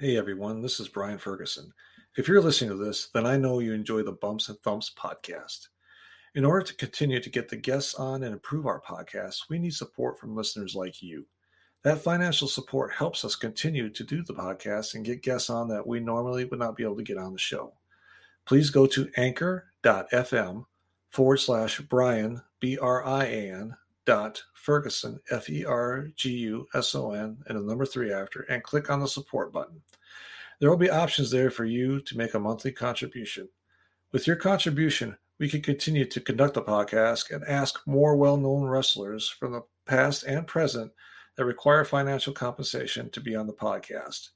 Hey everyone, this is Brian Ferguson. If you're listening to this, then I know you enjoy the Bumps and Thumps podcast. In order to continue to get the guests on and improve our podcast, we need support from listeners like you. That financial support helps us continue to do the podcast and get guests on that we normally would not be able to get on the show. Please go to anchor.fm forward slash Brian, B R I A N, dot Ferguson, F E R G U S O N, and the number three after, and click on the support button. There will be options there for you to make a monthly contribution. With your contribution, we can continue to conduct the podcast and ask more well known wrestlers from the past and present that require financial compensation to be on the podcast.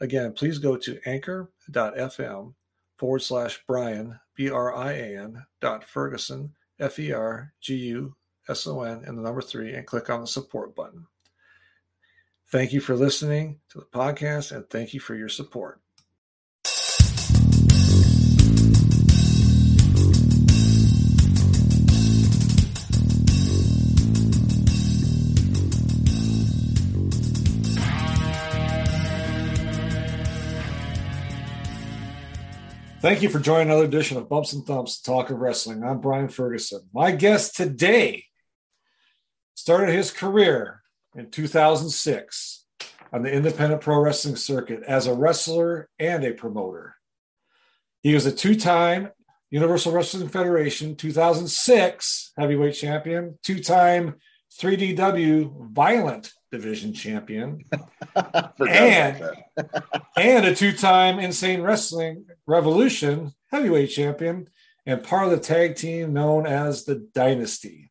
Again, please go to anchor.fm forward slash Brian, B R I A N, dot Ferguson, F E R G U S O N, and the number three, and click on the support button. Thank you for listening to the podcast and thank you for your support. Thank you for joining another edition of Bumps and Thumps Talk of Wrestling. I'm Brian Ferguson. My guest today started his career in 2006 on the independent pro wrestling circuit as a wrestler and a promoter. He was a two time Universal Wrestling Federation 2006 heavyweight champion, two time 3DW violent division champion, and, and a two time Insane Wrestling Revolution heavyweight champion, and part of the tag team known as the Dynasty.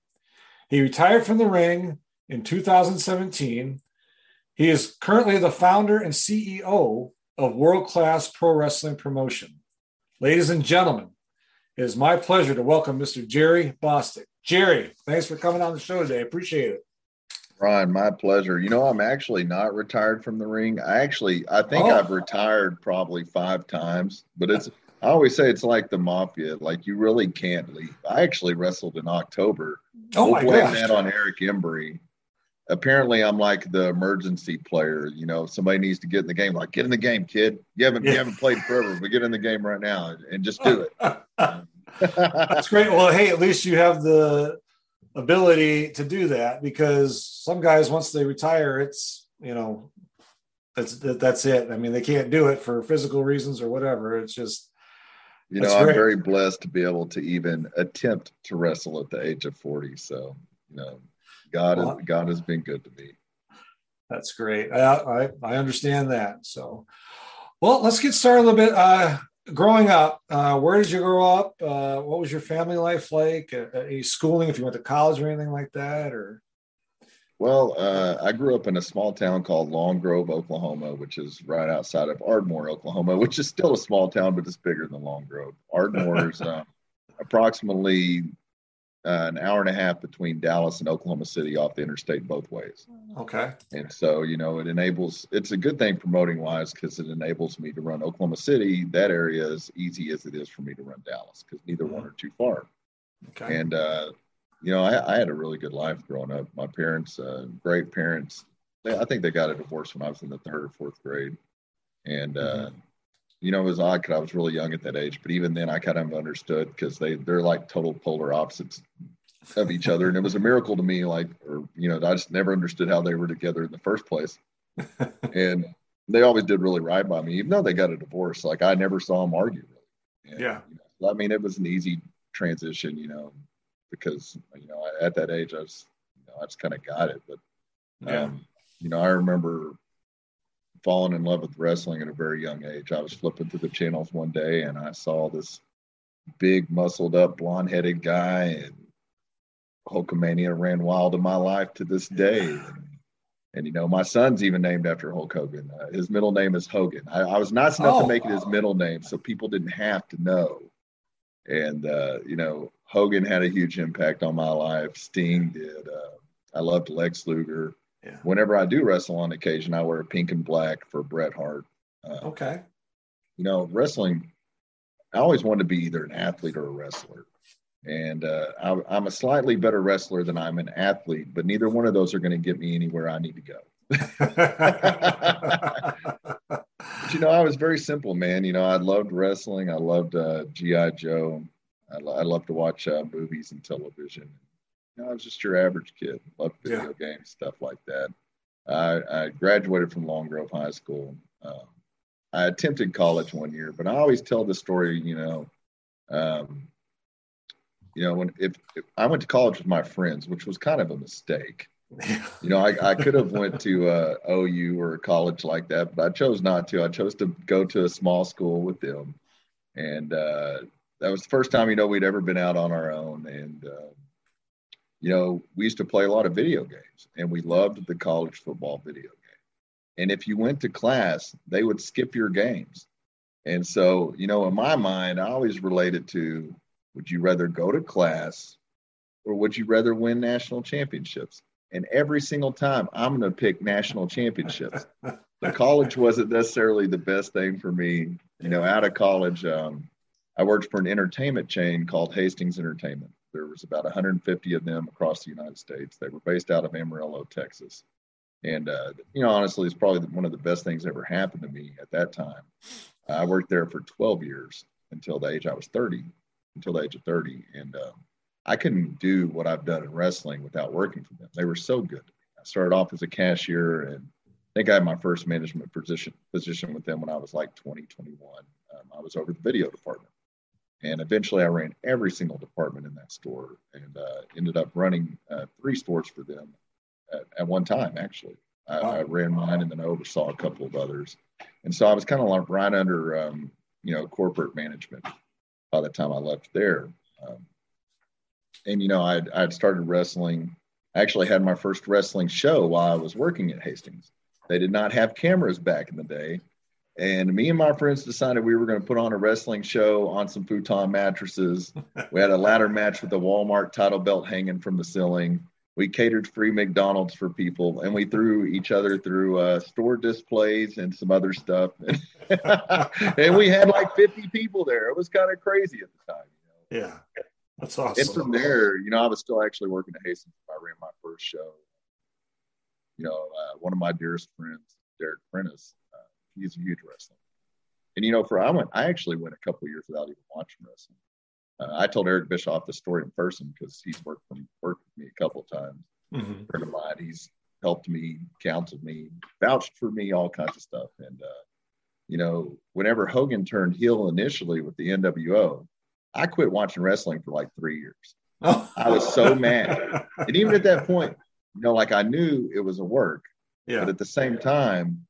He retired from the ring in 2017. He is currently the founder and CEO of World Class Pro Wrestling Promotion. Ladies and gentlemen, it is my pleasure to welcome Mr. Jerry Bostick. Jerry, thanks for coming on the show today. Appreciate it. Ron, my pleasure. You know, I'm actually not retired from the ring. I actually, I think oh. I've retired probably five times, but it's, I always say it's like the mafia. Like you really can't leave. I actually wrestled in October. Oh my gosh. that on Eric Embry. Apparently, I'm like the emergency player. You know, somebody needs to get in the game. Like, get in the game, kid. You haven't yeah. you haven't played forever, but get in the game right now and just do it. That's great. Well, hey, at least you have the ability to do that because some guys once they retire it's you know that's that's it i mean they can't do it for physical reasons or whatever it's just you know i'm very blessed to be able to even attempt to wrestle at the age of 40 so you know god well, god has been good to me that's great I, I i understand that so well let's get started a little bit uh growing up, uh, where did you grow up? Uh, what was your family life like? Uh, any schooling, if you went to college or anything like that, or? Well, uh, I grew up in a small town called Long Grove, Oklahoma, which is right outside of Ardmore, Oklahoma, which is still a small town, but it's bigger than Long Grove. Ardmore is uh, approximately uh, an hour and a half between Dallas and Oklahoma City off the interstate both ways. Okay. And so, you know, it enables, it's a good thing promoting wise because it enables me to run Oklahoma City, that area, as easy as it is for me to run Dallas because neither mm-hmm. one are too far. Okay. And, uh, you know, I, I, had a really good life growing up. My parents, uh, great parents, they, I think they got a divorce when I was in the third or fourth grade. And, uh, mm-hmm you know, it was odd because I was really young at that age. But even then, I kind of understood because they they're like total polar opposites of each other, and it was a miracle to me. Like, or you know, I just never understood how they were together in the first place. and they always did really right by me, even though they got a divorce. Like, I never saw them argue. Really. And, yeah. You know, I mean, it was an easy transition, you know, because you know at that age I was, you know, I just kind of got it. But yeah. um, you know, I remember falling in love with wrestling at a very young age. I was flipping through the channels one day and I saw this big, muscled up, blonde headed guy, and Hulkamania ran wild in my life to this day. And, and you know, my son's even named after Hulk Hogan. Uh, his middle name is Hogan. I, I was nice enough oh, to make it his middle name so people didn't have to know. And, uh, you know, Hogan had a huge impact on my life. Sting did. Uh, I loved Lex Luger. Yeah. Whenever I do wrestle on occasion, I wear pink and black for Bret Hart. Uh, okay. You know, wrestling, I always wanted to be either an athlete or a wrestler. And uh, I, am a slightly better wrestler than I'm an athlete, but neither one of those are going to get me anywhere I need to go. you know, I was very simple, man. You know, I loved wrestling. I loved uh, GI Joe. I, I loved to watch uh, movies and television. You know, I was just your average kid. Loved video yeah. games, stuff like that. I, I, graduated from Long Grove High School. Um, I attempted college one year, but I always tell the story. You know, um, you know, when if, if, I went to college with my friends, which was kind of a mistake. you know, I, I could have went to uh, OU or a college like that, but I chose not to. I chose to go to a small school with them, and uh, that was the first time you know we'd ever been out on our own. And uh, you know, we used to play a lot of video games, and we loved the college football video game. And if you went to class, they would skip your games. And so, you know, in my mind, I always related to would you rather go to class or would you rather win national championships? And every single time, I'm going to pick national championships. the college wasn't necessarily the best thing for me. You know, out of college, um, I worked for an entertainment chain called Hastings Entertainment. There was about 150 of them across the United States. They were based out of Amarillo, Texas. And, uh, you know, honestly, it's probably one of the best things that ever happened to me at that time. I worked there for 12 years until the age I was 30, until the age of 30. And, uh, I couldn't do what I've done in wrestling without working for them. They were so good. I started off as a cashier and I think I had my first management position position with them when I was like 20, 21. Um, I was over the video department. And eventually I ran every single department in that store and uh, ended up running uh, three stores for them at, at one time, actually. I, wow. I, ran mine and then I oversaw a couple of others. And so I was kind of like right under, um, you know, corporate management by the time I left there. Um, and you know, I'd, I'd started wrestling. I actually had my first wrestling show while I was working at Hastings. They did not have cameras back in the day. And me and my friends decided we were going to put on a wrestling show on some futon mattresses. we had a ladder match with a Walmart title belt hanging from the ceiling. We catered free McDonald's for people, and we threw each other through uh, store displays and some other stuff. and we had like 50 people there. It was kind of crazy at the time. You know? Yeah. That's awesome. And from there, you know, I was still actually working at Hastings. I ran my first show. You know, uh, one of my dearest friends, Derek Prentice, he's a huge wrestler. And you know, for I went, I actually went a couple years without even watching wrestling. Uh, I told Eric Bischoff the story in person because he's worked from worked with me a couple of times. Mm-hmm. friend of mine, he's helped me, counseled me, vouched for me, all kinds of stuff. And uh, you know, whenever Hogan turned heel initially with the NWO, I quit watching wrestling for like three years. Oh. I was so mad. And even at that point, you know, like I knew it was a work. Yeah. But at the same time,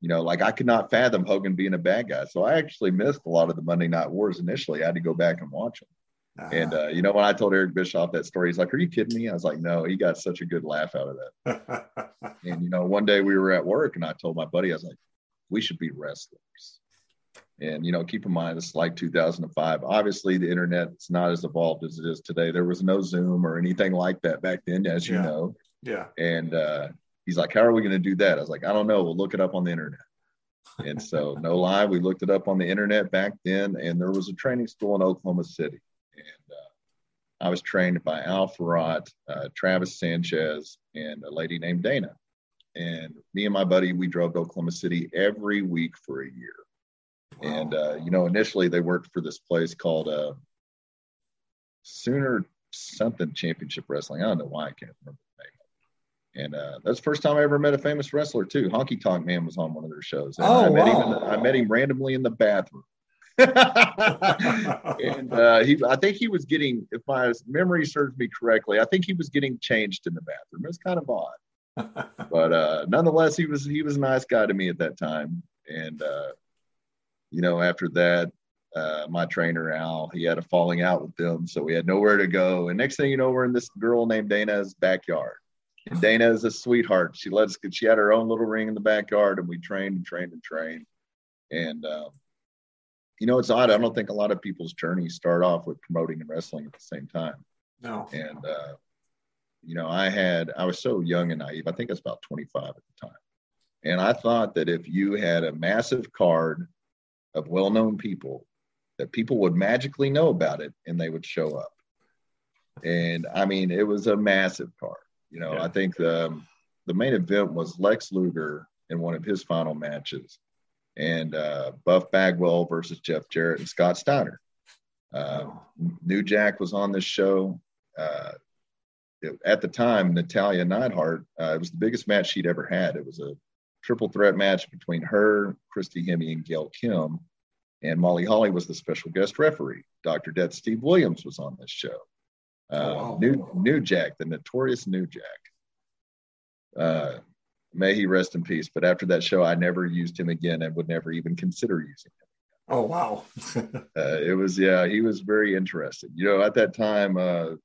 you know, like I could not fathom Hogan being a bad guy. So I actually missed a lot of the Monday Night Wars initially. I had to go back and watch them. Uh-huh. And, uh, you know, when I told Eric Bischoff that story, he's like, Are you kidding me? I was like, No, he got such a good laugh out of that. and, you know, one day we were at work and I told my buddy, I was like, We should be wrestlers. And you know, keep in mind it's like 2005. Obviously, the internet is not as evolved as it is today. There was no Zoom or anything like that back then, as you know. Yeah. And uh, he's like, "How are we going to do that?" I was like, "I don't know. We'll look it up on the internet." and so, no lie, we looked it up on the internet back then, and there was a training school in Oklahoma City, and uh, I was trained by Al Farrat, uh, Travis Sanchez, and a lady named Dana. And me and my buddy, we drove to Oklahoma City every week for a year and uh, you know, initially they worked for this place called uh, Sooner something Championship Wrestling. I don't know why I can't remember. And uh, that's the first time I ever met a famous wrestler too. Honky Tonk Man was on one of their shows. And oh, I met wow. him. I met him randomly in the bathroom. and uh, he, I think he was getting, if my memory serves me correctly, I think he was getting changed in the bathroom. It was kind of odd, but uh, nonetheless, he was he was a nice guy to me at that time. And uh, you know, after that, uh, my trainer Al, he had a falling out with them, so we had nowhere to go. And next thing you know, we're in this girl named Dana's backyard. And Dana is a sweetheart. She let us. She had her own little ring in the backyard, and we trained and trained and trained. And um, you know, it's odd. I don't think a lot of people's journeys start off with promoting and wrestling at the same time. No. And uh, you know, I had I was so young and naive. I think I was about 25 at the time, and I thought that if you had a massive card of well known people that people would magically know about it and they would show up. And I mean, it was a massive card. You know, yeah. I think the, the main event was Lex Luger in one of his final matches. and uh, Buff Bagwell versus Jeff Jarrett and Scott Steiner. Uh, New Jack was on this show. Uh, it, at the time, Natalya Neidhart, uh, it was the biggest match she'd ever had. It was a triple threat match between her, Christy Hemme, and Gail Kim. And Molly Holly was the special guest referee. Dr. Death Steve Williams was on this show. Uh, oh, wow. New, New Jack, the notorious New Jack. Uh, may he rest in peace. But after that show, I never used him again and would never even consider using him. Oh wow! uh, it was yeah, he was very interested. You know, at that time, uh,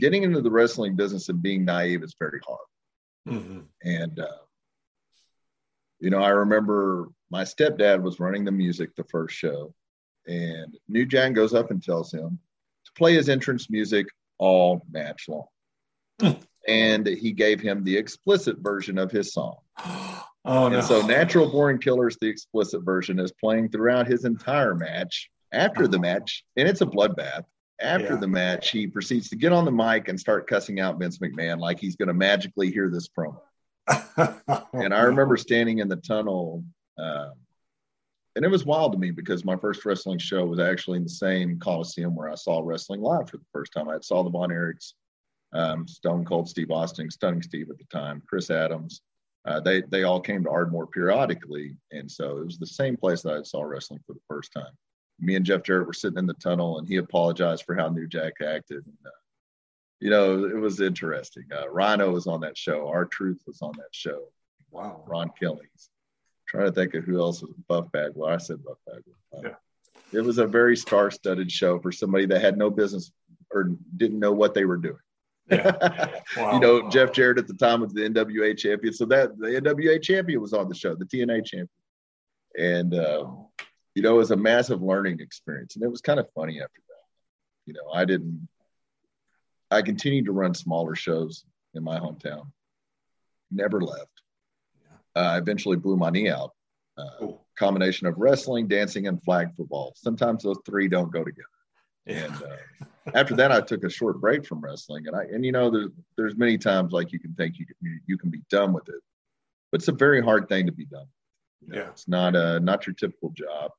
getting into the wrestling business and being naive is very hard. Mm-hmm. And uh, you know, I remember my stepdad was running the music the first show, and New Jack goes up and tells him play his entrance music all match long. and he gave him the explicit version of his song. Oh, no. So Natural Born Killers, the explicit version, is playing throughout his entire match. After the match, and it's a bloodbath. After yeah. the match, he proceeds to get on the mic and start cussing out Vince McMahon like he's going to magically hear this promo. and I remember standing in the tunnel, um, and it was wild to me because my first wrestling show was actually in the same Coliseum where I saw wrestling live for the first time. I saw the Von Erichs um, Stone Cold Steve Austin, Stunning Steve at the time, Chris Adams. Uh, they they all came to Ardmore periodically, and so it was the same place that I saw wrestling for the first time. Me and Jeff Jarrett were sitting in the tunnel, and he apologized for how New Jack acted. And, uh, you know, it was interesting. Uh, Rhino was on that show. R-Truth was on that show. Wow. Ron Killings. Trying to think of who else was Buff Bagwell. I said Buff Bagwell. Uh, yeah. It was a very star-studded show for somebody that had no business or didn't know what they were doing. Yeah. Wow. you know, Jeff Jarrett at the time was the NWA champion. So that the NWA champion was on the show, the TNA champion. And, uh, you know, it was a massive learning experience. And it was kind of funny after that. You know, I didn't, I continued to run smaller shows in my hometown, never left. Uh, I eventually blew my knee out. Uh, combination of wrestling, dancing, and flag football. Sometimes those three don't go together. And uh, after that, I took a short break from wrestling, and I and you know there's there's many times like you can think you can, you can be done with it, but it's a very hard thing to be done. You know, yeah, it's not a not your typical job,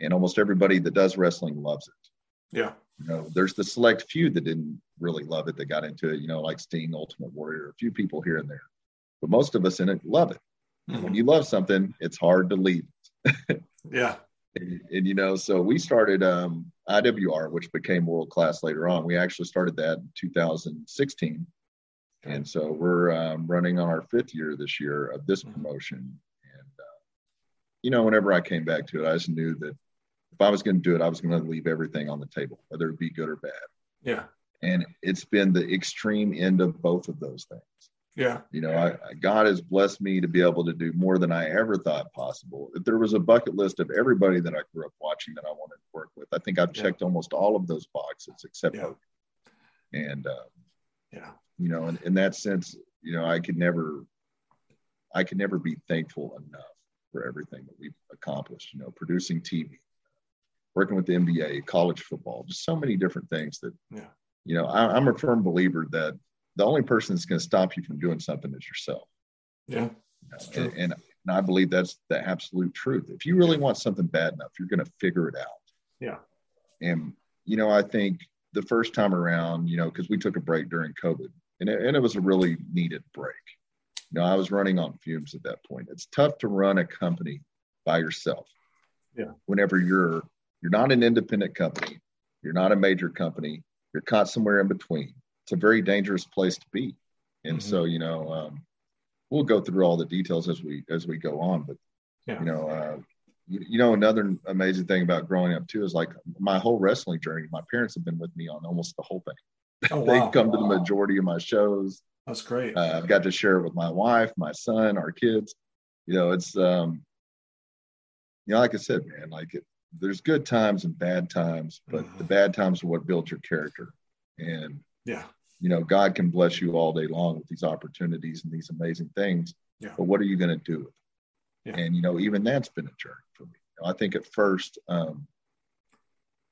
and almost everybody that does wrestling loves it. Yeah, you know, there's the select few that didn't really love it that got into it. You know, like Sting, Ultimate Warrior, a few people here and there, but most of us in it love it. Mm-hmm. When you love something, it's hard to leave. yeah, and, and, you know, so we started um, IWR, which became world class later on. We actually started that in 2016. And so we're um, running on our fifth year this year of this mm-hmm. promotion. And, uh, you know, whenever I came back to it, I just knew that if I was going to do it, I was going to leave everything on the table, whether it be good or bad. Yeah. And it's been the extreme end of both of those things. Yeah. You know, I, God has blessed me to be able to do more than I ever thought possible. If there was a bucket list of everybody that I grew up watching that I wanted to work with, I think I've checked yeah. almost all of those boxes except yeah. And, uh, yeah, you know, in, in that sense, you know, I could never, I could never be thankful enough for everything that we've accomplished, you know, producing TV, working with the NBA, college football, just so many different things that, yeah. you know, I, I'm a firm believer that the only person that's going to stop you from doing something is yourself. Yeah. You know, and, and, and I believe that's the absolute truth. If you really want something bad enough, you're going to figure it out. Yeah. And, you know, I think the first time around, you know, because we took a break during COVID and it, and it was a really needed break. You know, I was running on fumes at that point. It's tough to run a company by yourself. Yeah. Whenever you're, you're not an independent company, you're not a major company, you're caught somewhere in between it's a very dangerous place to be. And mm-hmm. so, you know, um, we'll go through all the details as we as we go on. But yeah. you know, uh, you, you, know, another amazing thing about growing up too is like my whole wrestling journey. My parents have been with me on almost the whole thing. Oh, They've come wow. to the majority of my shows. That's great. Uh, I've got to share it with my wife, my son, our kids. You know, it's um, you know, like I said, man, like it, there's good times and bad times, but mm-hmm. the bad times are what build your character. And yeah. You know, God can bless you all day long with these opportunities and these amazing things. Yeah. But what are you going to do with? Yeah. And, you know, even that's been a journey for me. You know, I think at first, um,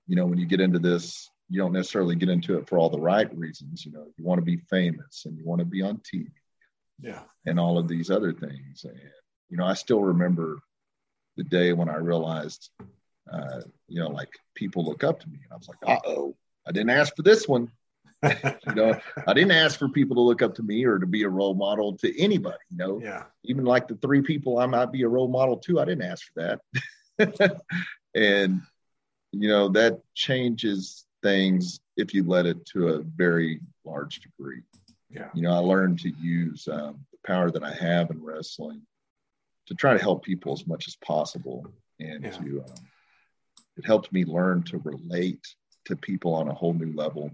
you know, when you get into this, you don't necessarily get into it for all the right reasons. You know, you want to be famous and you want to be on TV. Yeah. And all of these other things. And, you know, I still remember the day when I realized, uh, you know, like people look up to me, and I was like, uh oh, I didn't ask for this one. you know, I didn't ask for people to look up to me or to be a role model to anybody. You know, yeah. Even like the three people I might be a role model to, I didn't ask for that. and you know that changes things if you let it to a very large degree. Yeah. You know, I learned to use um, the power that I have in wrestling to try to help people as much as possible, and yeah. to um, it helped me learn to relate to people on a whole new level.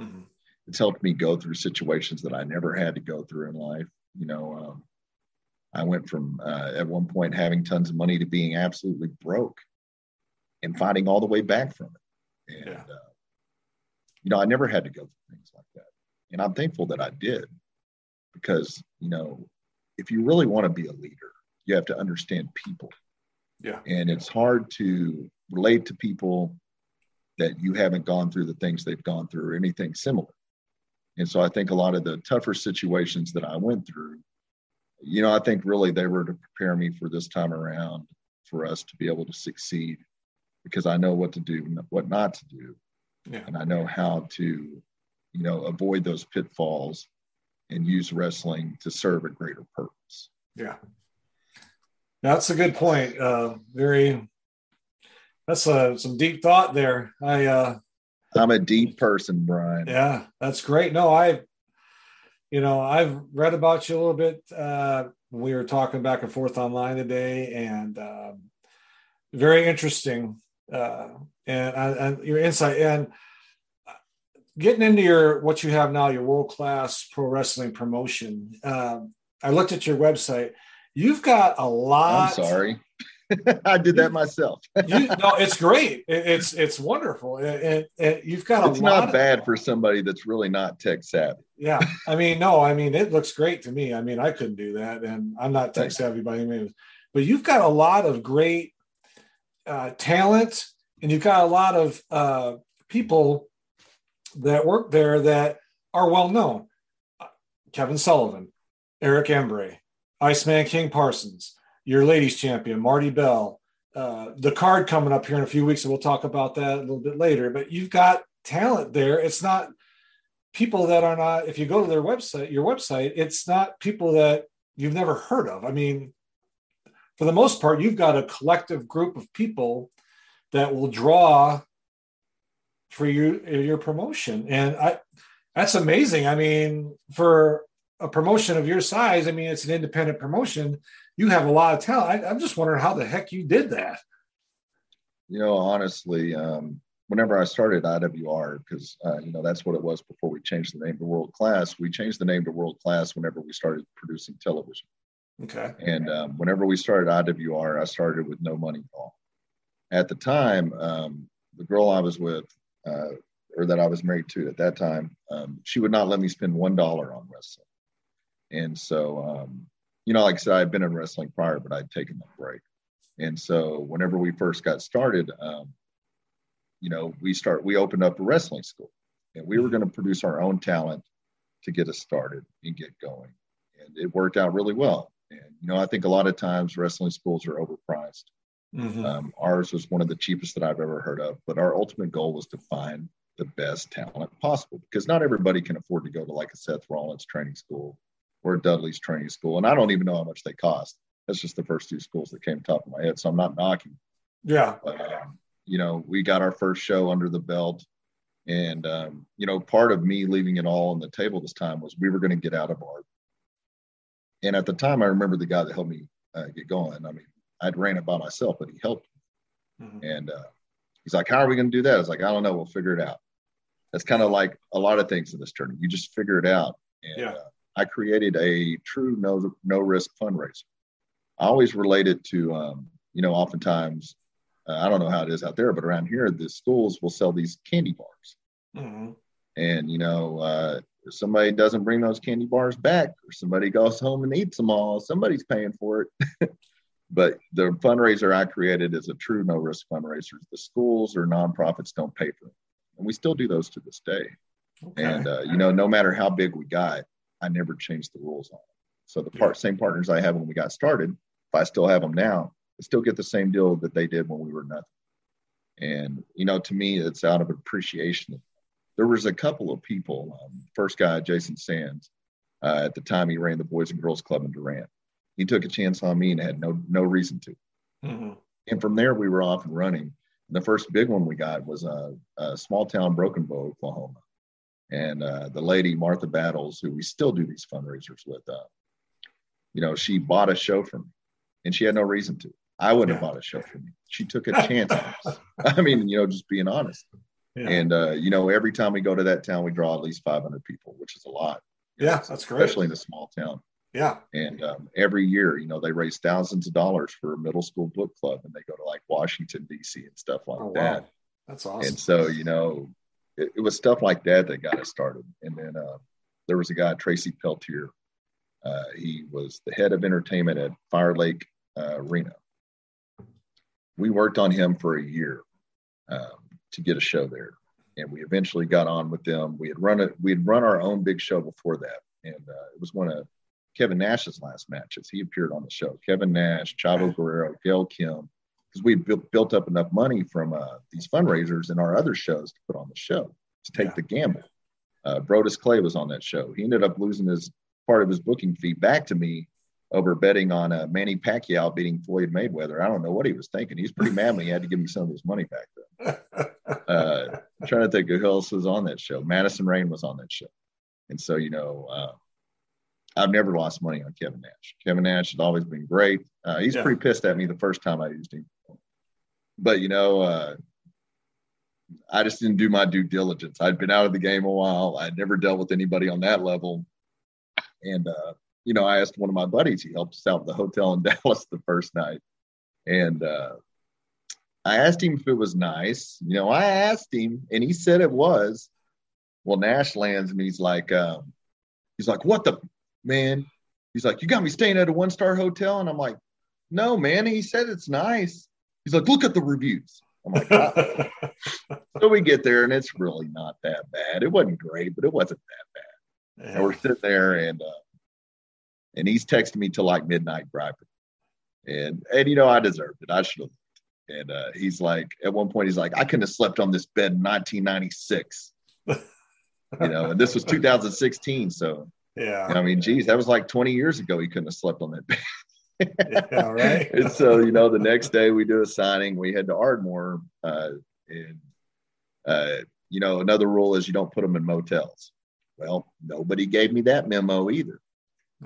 Mm-hmm. It's helped me go through situations that I never had to go through in life. You know, um, I went from uh, at one point having tons of money to being absolutely broke and fighting all the way back from it. And, yeah. uh, you know, I never had to go through things like that. And I'm thankful that I did because, you know, if you really want to be a leader, you have to understand people. Yeah. And it's hard to relate to people that you haven't gone through the things they've gone through or anything similar. And so I think a lot of the tougher situations that I went through, you know, I think really they were to prepare me for this time around for us to be able to succeed because I know what to do, and what not to do. Yeah. And I know how to, you know, avoid those pitfalls and use wrestling to serve a greater purpose. Yeah. That's a good point. Uh, very, that's uh, some deep thought there. I, uh, I'm a deep person, Brian. Yeah, that's great. No, I, you know, I've read about you a little bit. Uh, we were talking back and forth online today, and um, very interesting uh, and, and your insight and getting into your what you have now, your world class pro wrestling promotion. Um, I looked at your website. You've got a lot. I'm sorry. I did that myself. you, no, it's great. It, it's it's wonderful. It, it, you've got a. It's not bad of, for somebody that's really not tech savvy. Yeah, I mean, no, I mean it looks great to me. I mean, I couldn't do that, and I'm not tech savvy by any means. But you've got a lot of great uh, talent, and you've got a lot of uh, people that work there that are well known. Kevin Sullivan, Eric Embry, Iceman King Parsons, your ladies champion, Marti Belle. Uh, the card coming up here in a few weeks, and we'll talk about that a little bit later. But you've got talent there. It's not people that are not, if you go to their website, your website, it's not people that you've never heard of. I mean, for the most part, you've got a collective group of people that will draw for you your promotion, and I that's amazing. I mean, for a promotion of your size, I mean, it's an independent promotion. You have a lot of talent. I, am just wondering how the heck you did that. You know, honestly, um, whenever I started IWR, because uh, you know that's what it was before we changed the name to World Class. We changed the name to World Class whenever we started producing television. Okay. And um, whenever we started IWR, I started with no money at all. At the time, um, the girl I was with, uh, or that I was married to at that time, um, she would not let me spend one dollar on wrestling. And so, um, you know, like I said, I've been in wrestling prior, but I'd taken a break. And so, whenever we first got started, um, you know, we start we opened up a wrestling school, and we were going to produce our own talent to get us started and get going. And it worked out really well. And, you know, I think a lot of times wrestling schools are overpriced. Mm-hmm. Um, ours was one of the cheapest that I've ever heard of, but our ultimate goal was to find the best talent possible because not everybody can afford to go to like a Seth Rollins training school or Dudley's training school. And I don't even know how much they cost. That's just the first two schools that came top of my head. So I'm not knocking. Yeah. But, um, you know, we got our first show under the belt. And, um, you know, part of me leaving it all on the table this time was we were going to get out of our and at the time, I remember the guy that helped me uh, get going. I mean, I'd ran it by myself, but he helped me. Mm-hmm. And uh, he's like, "How are we going to do that?" I was like, "I don't know. We'll figure it out." That's kind of like a lot of things in this journey. You just figure it out. And yeah. uh, I created a true no no risk fundraiser. I always related to, um, you know, oftentimes uh, I don't know how it is out there, but around here, the schools will sell these candy bars. Mm-hmm. And you know, uh, if somebody doesn't bring those candy bars back or somebody goes home and eats them all, somebody's paying for it. but the fundraiser I created is a true no risk fundraiser. The schools or nonprofits don't pay for it. And we still do those to this day. Okay. And, uh, you know, no matter how big we got, I never changed the rules on it. So the part, same partners I had when we got started, if I still have them now, I still get the same deal that they did when we were nothing. And, you know, to me, it's out of appreciation. There was a couple of people, um, first guy, Jason Sands, uh, at the time he ran the Boys and Girls Club in Durant. He took a chance on me and had no, no reason to. Mm-hmm. And from there, we were off and running. And the first big one we got was a, a small town, Broken Bow, Oklahoma. And uh, the lady, Martha Battles, who we still do these fundraisers with, uh, you know, she bought a show from me and she had no reason to. I wouldn't yeah. have bought a show for me. She took a chance I mean, you know, just being honest. Yeah. And uh, you know, every time we go to that town, we draw at least 500 people, which is a lot. Yeah, that's great, especially in a small town. Yeah. And um, every year, you know, they raise thousands of dollars for a middle school book club, and they go to like Washington D.C. and stuff like oh, that. Wow. That's awesome. And so, you know, it, it, was stuff like that that got us started. And then uh, there was a guy, Tracy Peltier. Uh, he was the head of entertainment at Fire Lake uh, Reno we worked on him for a year um, to get a show there, and we eventually got on with them. We had run it. We had run our own big show before that, and uh, it was one of Kevin Nash's last matches. He appeared on the show. Kevin Nash, Chavo Guerrero, Gail Kim, because we built, built up enough money from uh, these fundraisers and our other shows to put on the show to take yeah. the gamble. Uh, Brodus Clay was on that show. He ended up losing his part of his booking fee back to me over betting on uh, Manny Pacquiao beating Floyd Mayweather. I don't know what he was thinking. He's pretty mad when he had to give me some of his money back then. Uh, I'm trying to think of who else was on that show. Madison Rayne was on that show. And so, you know, uh, I've never lost money on Kevin Nash. Kevin Nash has always been great. Uh, he's yeah. pretty pissed at me the first time I used him. But, you know, uh, I just didn't do my due diligence. I'd been out of the game a while. I'd never dealt with anybody on that level. And, uh, you know, I asked one of my buddies, he helped us out at the hotel in Dallas the first night. And uh, I asked him if it was nice. You know, I asked him and he said it was. Well, Nash lands and he's like, um, he's like, what the man? He's like, you got me staying at a one star hotel. And I'm like, no, man. He said it's nice. He's like, look at the reviews. I'm like, oh. so we get there and it's really not that bad. It wasn't great, but it wasn't that bad. Yeah. And we're sitting there and uh, and he's texting me till like midnight griping. And and you know, I deserved it. I should have. And uh, he's like, at one point, he's like, I couldn't have slept on this bed in 1996. you know, and this was 2016. So yeah, I mean, geez, that was like 20 years ago. He couldn't have slept on that bed. yeah, right. and so, you know, the next day we do a signing. We head to Ardmore, uh, and uh, you know, another rule is you don't put them in motels. Well, nobody gave me that memo either.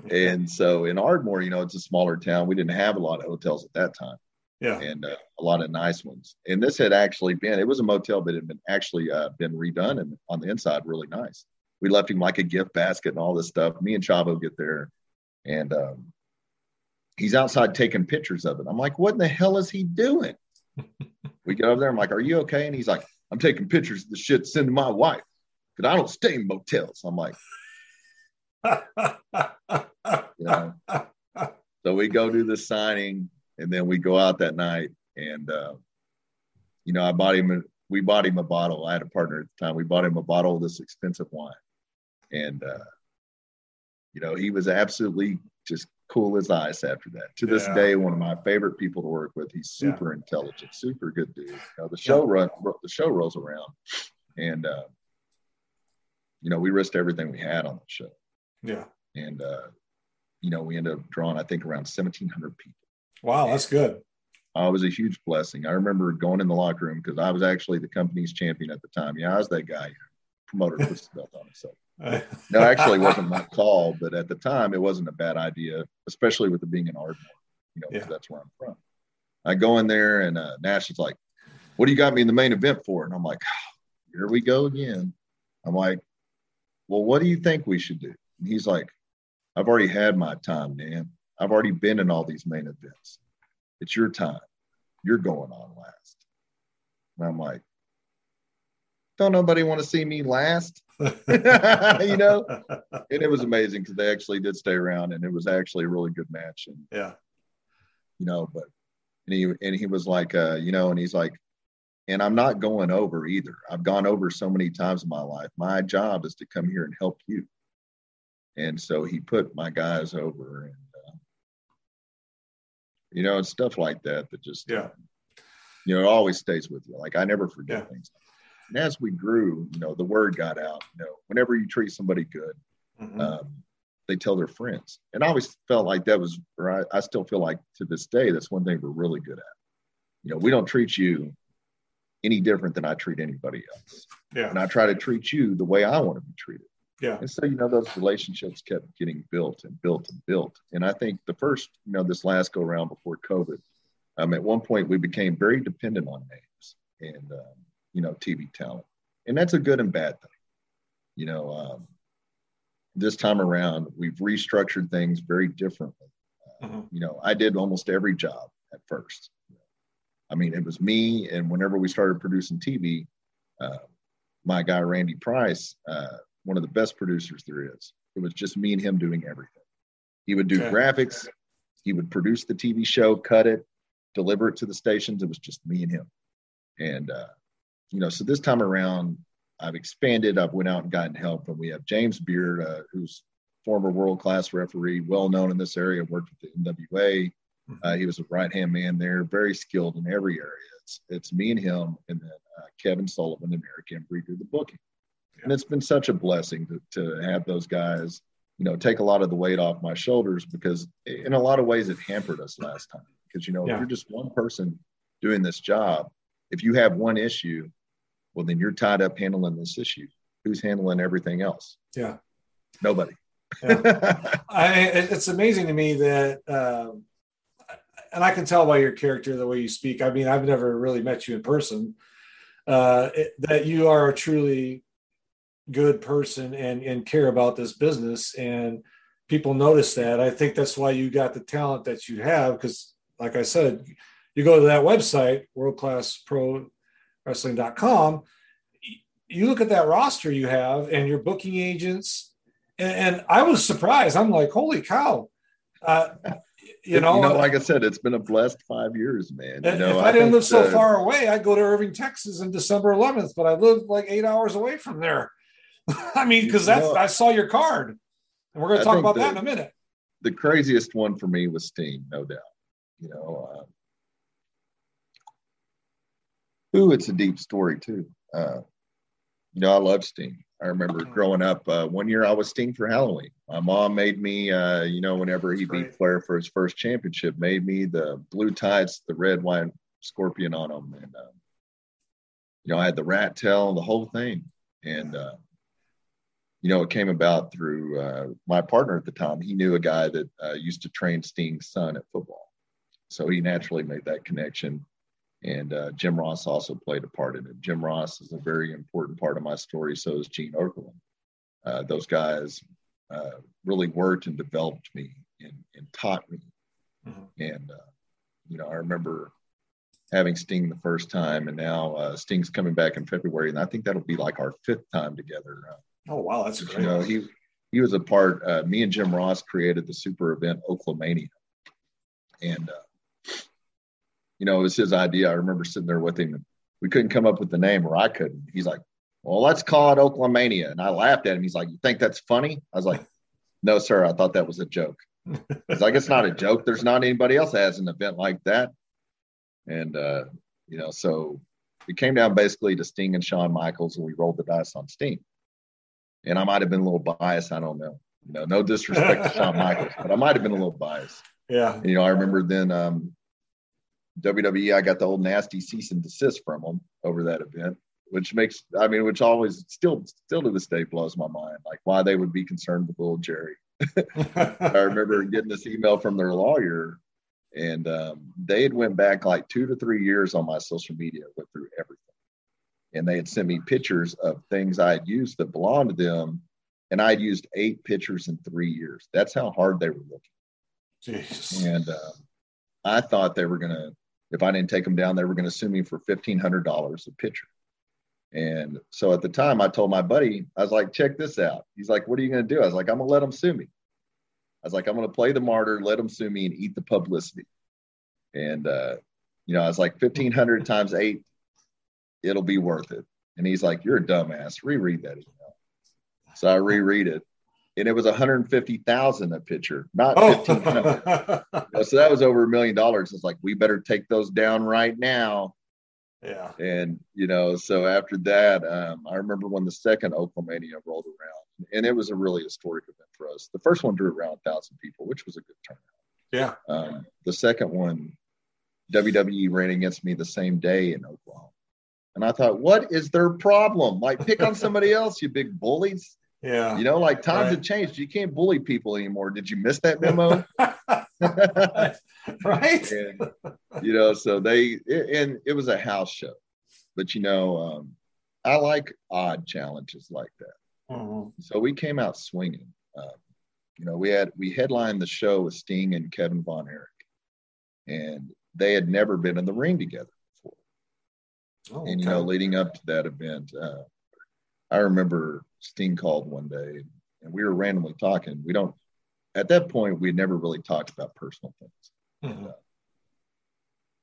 And so in Ardmore, you know, it's a smaller town. We didn't have a lot of hotels at that time. Yeah. And uh, a lot of nice ones. And this had actually been, it was a motel, but it had been actually uh, been redone and on the inside, really nice. We left him like a gift basket and all this stuff. Me and Chavo get there and um, he's outside taking pictures of it. I'm like, what in the hell is he doing? we get over there. I'm like, are you okay? And he's like, I'm taking pictures of the shit, send to my wife because I don't stay in motels. I'm like, you know? so we go do the signing and then we go out that night and uh, you know i bought him a, we bought him a bottle i had a partner at the time we bought him a bottle of this expensive wine and uh, you know he was absolutely just cool as ice after that to this yeah. day one of my favorite people to work with he's super yeah. intelligent super good dude you know, the show yeah. run the show rolls around and uh, you know we risked everything we had on the show yeah and uh, you know, we ended up drawing, I think, around 1,700 people. Wow, that's good. I was a huge blessing. I remember going in the locker room because I was actually the company's champion at the time. Yeah, I was that guy. Promoter puts the belt on himself. no, actually, it wasn't my call, but at the time, it wasn't a bad idea, especially with it being in Ardmore. You know, yeah. that's where I'm from. I go in there, and uh, Nash is like, "What do you got me in the main event for?" And I'm like, oh, "Here we go again." I'm like, "Well, what do you think we should do?" And he's like, I've already had my time, man. I've already been in all these main events. It's your time. You're going on last. And I'm like, don't nobody want to see me last? you know? And it was amazing because they actually did stay around and it was actually a really good match. And yeah. You know, but and he and he was like, uh, you know, and he's like, and I'm not going over either. I've gone over so many times in my life. My job is to come here and help you. And so he put my guys over. And, uh, You know, and stuff like that that just yeah, you know, it always stays with you. Like I never forget Yeah. things. And as we grew, you know, the word got out. You know, whenever you treat somebody good, Mhm. um, they tell their friends. And I always felt like that was, or I, I still feel like to this day, that's one thing we're really good at. You know, we don't treat you any different than I treat anybody else. yeah, And I try to treat you the way I want to be treated. yeah, And so, you know, those relationships kept getting built and built and built. And I think the first, you know, this last go around before COVID, um, at one point we became very dependent on names and, um, you know, TV talent. And that's a good and bad thing. You know, um, this time around, we've restructured things very differently. Uh, Mhm. You know, I did almost every job at first. I mean, it was me. And whenever we started producing TV, uh, my guy, Randy Price, uh, one of the best producers there is, it was just me and him doing everything. He would do Okay. graphics, he would produce the TV show, cut it, deliver it to the stations. It was just me and him. And, uh, you know, so this time around, I've expanded. I've went out and gotten help, and we have James Beard, uh, who's former world class referee, well known in this area, worked with the NWA. Uh, he was a right hand man there, very skilled in every area. It's, it's me and him, and then uh, Kevin Sullivan and Eric Embry do the booking. And it's been such a blessing to, to have those guys, you know, take a lot of the weight off my shoulders because in a lot of ways it hampered us last time. Because, you know, Yeah. if you're just one person doing this job, if you have one issue, well, then you're tied up handling this issue. Who's handling everything else? yeah. Nobody. I, it's amazing to me that, um, and I can tell by your character the way you speak. I mean, I've never really met you in person. Uh, it- that you are a truly good person and and care about this business, and people notice that. I think that's why you got the talent that you have. Because, like I said, you go to that website, worldclassprowrestling.com. You look at that roster you have, and your booking agents and, and I was surprised. I'm like, holy cow! Uh, you know, like I said, it's been a blessed five years, man. You if know, I, didn't live so the- far away, I'd go to Irving, Texas, in December 11th. But I live like eight hours away from there. I mean, because that's know- I saw your card, and we're going to talk about that in a minute. the craziest one for me was Sting, no doubt. You know, uh, ooh, it's a deep story too. Uh, you know, I love Sting. I remember Mhm. growing up. Uh, one year I was Sting for Halloween. My mom made me, uh, you know, whenever he That's beat. Flair for his first championship, made me the blue tights, the red wine scorpion on them, and um, you know, I had the rat tail, and the whole thing, and. Uh, you know, it came about through uh, my partner at the time. He knew a guy that uh, used to train Sting's son at football. So he naturally made that connection. And uh, Jim Ross also played a part in it. Jim Ross is a very important part of my story. So is Gene Okerlund. Uh, those guys uh, really worked and developed me and, and taught me. Mhm. And, uh, you know, I remember having Sting the first time, and now uh, Sting's coming back in February. And I think that'll be like our fifth time together. Uh, Oh wow, that's you great. know, he he was a part. Uh, me and Jim Ross created the super event Oklahomania, and uh, you know it was his idea. I remember sitting there with him. And we couldn't come up with the name, or I couldn't. He's like, "Well, let's call it Oklahomania," and I laughed at him. He's like, "You think that's funny?" I was like, "No, sir. I thought that was a joke." He's like, "It's not a joke. There's not anybody else that has an event like that." And uh, you know, so we came down basically to Sting and Shawn Michaels, and we rolled the dice on Sting and I might have been a little biased. I don't know. You know, no disrespect to Shawn Michaels, but I might have been a little biased. yeah, And, you know, I remember then um, WWE, I got the old nasty cease and desist from them over that event, which makes, I mean, which always still, still to this day blows my mind, like why they would be concerned with little Jerry. I remember getting this email from their lawyer, and um, they had went back like two to three years on my social media, went through everything, and they had sent me pictures of things I had used that belonged to them, and I'd used eight pictures in three years. That's how hard they were looking, Jesus. and uh, I thought they were gonna, if I didn't take them down, they were gonna sue me for fifteen hundred dollars a picture. And so at the time, I told my buddy, I was like, check this out. He's like, what are you going to do? I was like, I'm going to let them sue me. I was like, I'm going to play the martyr, let them sue me, and eat the publicity. And, uh, you know, I was like, 1500 times eight, it'll be worth it. And he's like, you're a dumbass. Reread that email. So I reread it. And it was 150,000 a picture, not oh. 1500. so that was over a million dollars. It's like we better take those down right now. Yeah. And you know, so after that, um, I remember when the second Oklahomania rolled around, and it was a really historic event for us. The first one drew around a thousand people, which was a good turnout. Yeah. Um, the second one, WWE ran against me the same day in Oklahoma. And I thought, what is their problem? Like, pick on somebody else, you big bullies. Yeah. You know, like times right. have changed. You can't bully people anymore. Did you miss that memo? right. and, you know, so they, it, and it was a house show. But, you know, um, I like odd challenges like that. Mm-hmm. So we came out swinging. Um, you know, we had, we headlined the show with Sting and Kevin Von Erich. And they had never been in the ring together before. Oh, and, you know, leading up to that event, uh, I remember Sting called one day and we were randomly talking. We don't, at that point, we never really talked about personal things. Mm-hmm. Uh,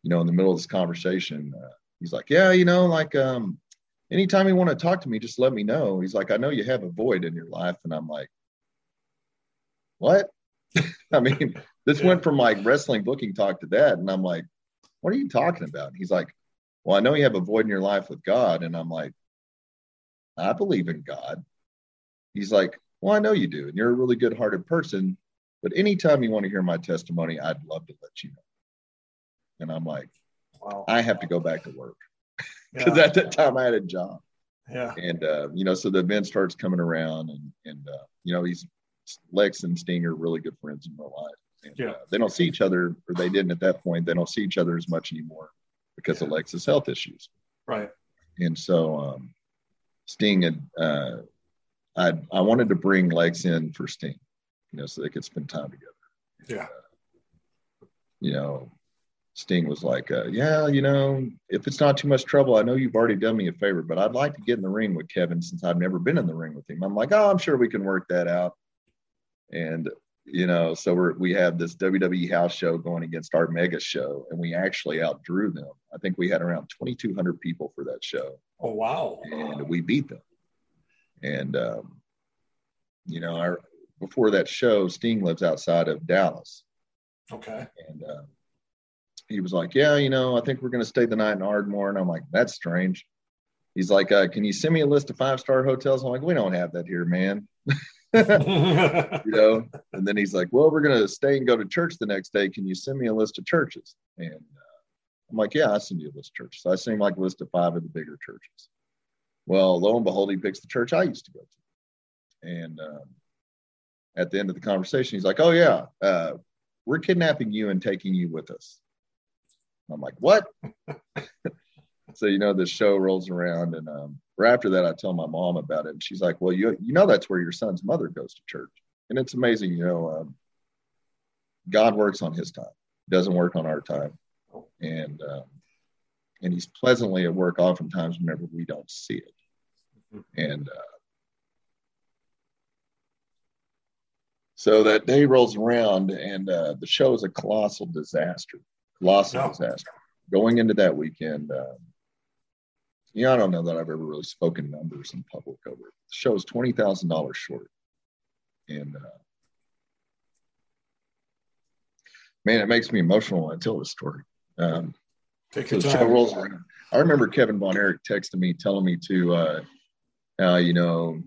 you know, in the middle of this conversation, uh, he's like, Yeah, you know, like, um, anytime you want to talk to me, just let me know. He's like, I know you have a void in your life. And I'm like, What? I mean, this yeah. went from like wrestling booking talk to that. And I'm like, What are you talking about? And he's like, Well, I know you have a void in your life with God. And I'm like, I believe in God. He's like, Well, I know you do. And you're a really good hearted person. But anytime you want to hear my testimony, I'd love to let you know. And I'm like, wow. I have to go back to work because yeah. at that time I had a job. Yeah. And, uh, you know, so the event starts coming around and, and, uh, you know, he's Lex and Sting are really good friends in real life. And, yeah. Uh, they don't see each other, or they didn't at that point. They don't see each other as much anymore because yeah. of Lex's health issues. Right. And so, um, Sting had, uh, I I wanted to bring Lex in for Sting, you know, so they could spend time together. Yeah. Uh, you know, Sting was like, uh, "Yeah, you know, if it's not too much trouble, I know you've already done me a favor, but I'd like to get in the ring with Kevin since I've never been in the ring with him." I'm like, "Oh, I'm sure we can work that out." And you know, so we're we have this WWE house show going against our mega show, and we actually outdrew them. I think we had around 2,200 people for that show. Oh wow! And we beat them. And um, you know, our before that show, Sting lives outside of Dallas. Okay. And uh, he was like, "Yeah, you know, I think we're going to stay the night in Ardmore." And I'm like, "That's strange." He's like, uh, "Can you send me a list of five star hotels?" I'm like, "We don't have that here, man." you know. And then he's like, "Well, we're going to stay and go to church the next day. Can you send me a list of churches?" And uh, I'm like, "Yeah, I send you a list of churches." So I send him like a list of five of the bigger churches. Well, lo and behold, he picks the church I used to go to. And um, at the end of the conversation, he's like, "Oh yeah, uh, we're kidnapping you and taking you with us." I'm like, "What?" so you know, the show rolls around, and um, right after that, I tell my mom about it, and she's like, "Well, you you know that's where your son's mother goes to church," and it's amazing, you know. Um, God works on His time; doesn't work on our time, and um, and He's pleasantly at work oftentimes whenever we don't see it. And uh, so that day rolls around, and uh, the show is a colossal disaster. Colossal no. disaster. Going into that weekend, um, you know, I don't know that I've ever really spoken numbers in public over it. The show is twenty thousand dollars short, and uh, man, it makes me emotional when I tell this story. Um, Take so the show rolls around. I remember Kevin Von Erich texting me, telling me to uh, uh, you know,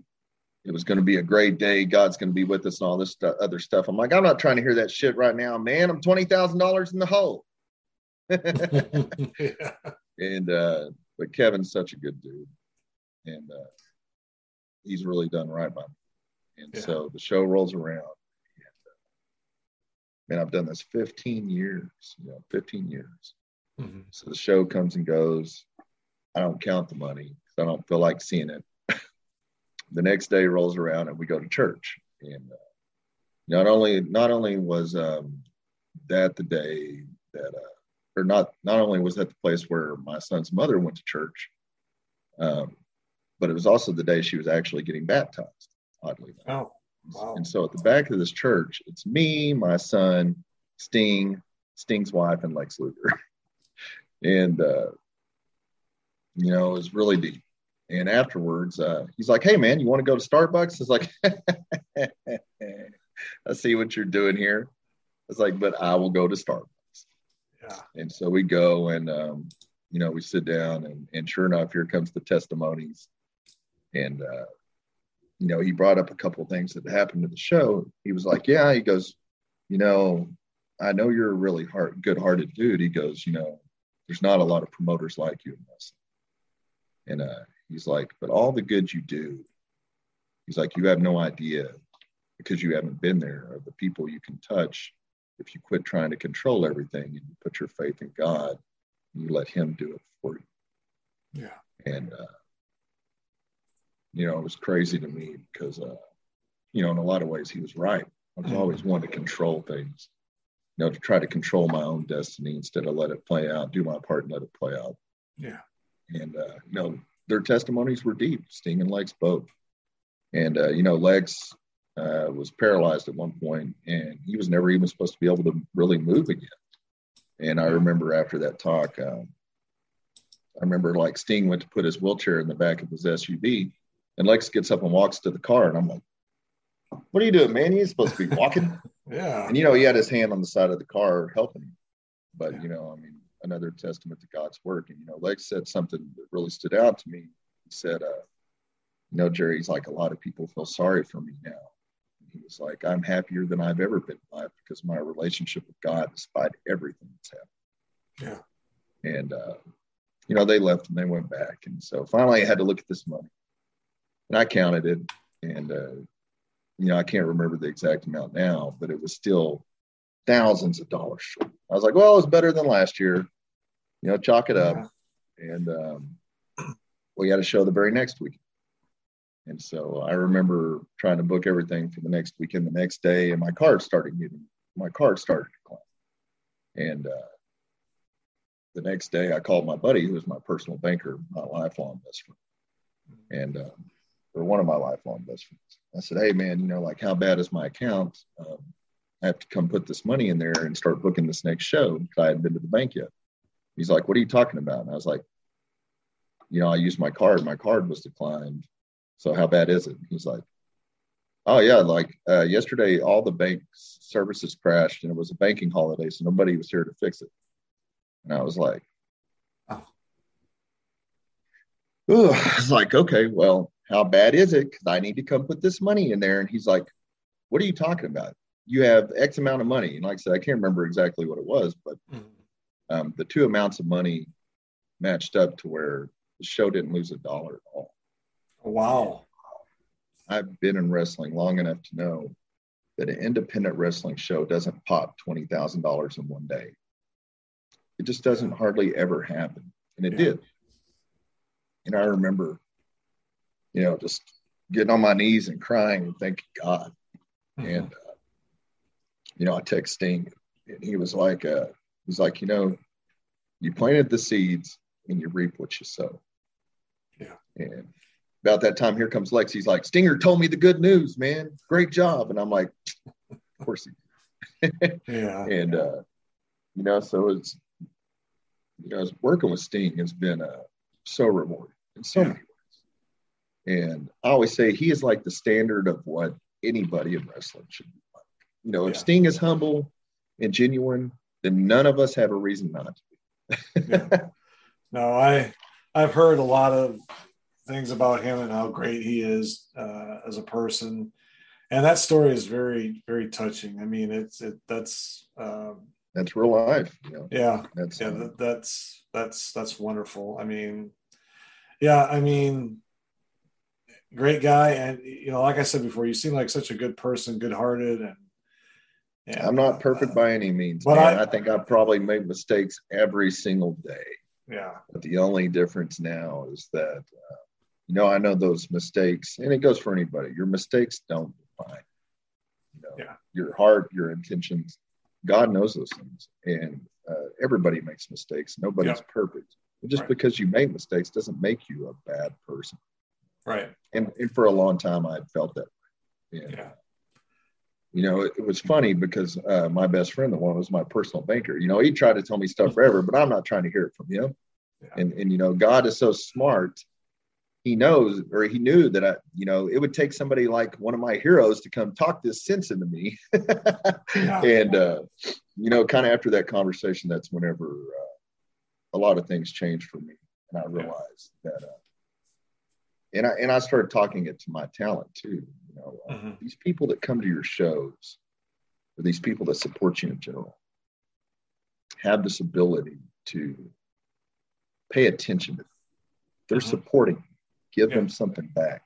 it was going to be a great day. God's going to be with us and all this st- other stuff. I'm like, I'm not trying to hear that shit right now, man. I'm twenty thousand dollars in the hole. yeah. And uh, but Kevin's such a good dude, and uh, he's really done right by me. And yeah. so the show rolls around, and uh, man, I've done this 15 years. You know, 15 years. Mm-hmm. So the show comes and goes. I don't count the money because I don't feel like seeing it the next day rolls around and we go to church. And uh, not only not only was um, that the day that, uh, or not not only was that the place where my son's mother went to church, um, but it was also the day she was actually getting baptized. Oddly enough. Oh, wow. And so at the back of this church, it's me, my son, Sting, Sting's wife, and Lex Luger. and uh, you know, it was really deep and afterwards, uh, he's like, "Hey, man, you want to go to Starbucks?" It's like, "I see what you're doing here." It's like, "But I will go to Starbucks." Yeah. And so we go, and um, you know, we sit down, and and sure enough, here comes the testimonies, and uh, you know, he brought up a couple things that happened to the show. He was like, "Yeah," he goes, "You know, I know you're a really hard, good-hearted dude." He goes, "You know, there's not a lot of promoters like you in this." And uh, he's like, but all the good you do, he's like, you have no idea because you haven't been there of the people you can touch if you quit trying to control everything and you put your faith in God you let Him do it for you. Yeah. And, uh, you know, it was crazy to me because, uh, you know, in a lot of ways, he was right. I was always one to control things, you know, to try to control my own destiny instead of let it play out, do my part and let it play out. Yeah. And, uh, you know, their testimonies were deep, Sting and Lex both. And, uh, you know, Lex uh, was paralyzed at one point and he was never even supposed to be able to really move again. And I remember after that talk, um, I remember like Sting went to put his wheelchair in the back of his SUV and Lex gets up and walks to the car. And I'm like, what are you doing, man? He's supposed to be walking. Yeah. and, you know, he had his hand on the side of the car helping him. But, Yeah. you know, I mean, another testament to God's work. And, you know, Lex said something that really stood out to me. He said, uh, you know, Jerry's like, a lot of people feel sorry for me now. He was like, I'm happier than I've ever been in life because my relationship with God, despite everything that's happened. Yeah. And, uh, you know, they left and they went back. And so finally I had to look at this money and I counted it. And, uh, you know, I can't remember the exact amount now, but it was still thousands of dollars short. I was like, well, it's better than last year. You know, chalk it up. Yeah. And um, we had a show the very next week. And so I remember trying to book everything for the next weekend, the next day, and my card started getting my card started to decline. And uh, the next day, I called my buddy, who was my personal banker, my lifelong best friend, and um, or one of my lifelong best friends. I said, "Hey, man, you know, like how bad is my account? Um, I have to come put this money in there and start booking this next show because I hadn't been to the bank yet." He's like, "What are you talking about?" And I was like, "You know, I used my card. My card was declined. So how bad is it?" He's like, "Oh yeah, like uh, yesterday, all the bank services crashed, and it was a banking holiday, so nobody was here to fix it." And I was like, Oh. Ooh, I was like, okay, well, how bad is it? Because I need to come put this money in there. And he's like, what are you talking about? You have X amount of money. And like I said, I can't remember exactly what it was, but Mhm. um, the two amounts of money matched up to where the show didn't lose a dollar at all. Wow. I've been in wrestling long enough to know that an independent wrestling show doesn't pop $20,000 in one day. It just doesn't hardly ever happen. And it Yeah. did. And I remember, you know, just getting on my knees and crying and thanking God. Mhm. And, uh, you know, I text Sting and he was like, uh, he's like, you know, you planted the seeds and you reap what you sow. Yeah. And about that time, here comes Lex. He's like, Stinger told me the good news, man. Great job. And I'm like, of course he yeah. and uh, you know, so it's you know, it's working with Sting has been uh, so rewarding in so Yeah. many ways. And I always say he is like the standard of what anybody in wrestling should be like. You know, if Yeah. Sting is humble and genuine, then none of us have a reason not to. Yeah. No, I I've heard a lot of things about him and how great he is uh, as a person, and that story is very very touching. I mean, it's it that's um, That's real life. You know, yeah that's yeah that, that's that's that's wonderful. I mean, yeah, I mean, great guy, and you know, like I said before, you seem like such a good person, good hearted, and, I'm not perfect by any means, But. I- I, think I probably make mistakes every single day. yeah But the only difference now is that, uh, you know, I know those mistakes, and it goes for anybody. Your mistakes don't define, you know, Yeah. your heart, your intentions. God knows those things, and uh, everybody makes mistakes. Nobody's Yeah. perfect. But just Right. because you make mistakes doesn't make you a bad person. right And, and for a long time, I felt that. way. And, yeah you know, it, it was funny because uh, my best friend, the one was my personal banker. You know, he tried to tell me stuff forever, but I'm not trying to hear it from him. Yeah. And and you know, God is so smart he knows or he knew that I, you know, it would take somebody like one of my heroes to come talk this sense into me. yeah. And, uh, you know, kind of after that conversation, that's whenever uh, a lot of things changed for me. And I realized yeah. that, uh, and I, and I started talking it to my talent too. You know, uh, mm-hmm. these people that come to your shows, or these people that support you in general, have this ability to pay attention to them. They're mm-hmm. supporting give yeah. them something back.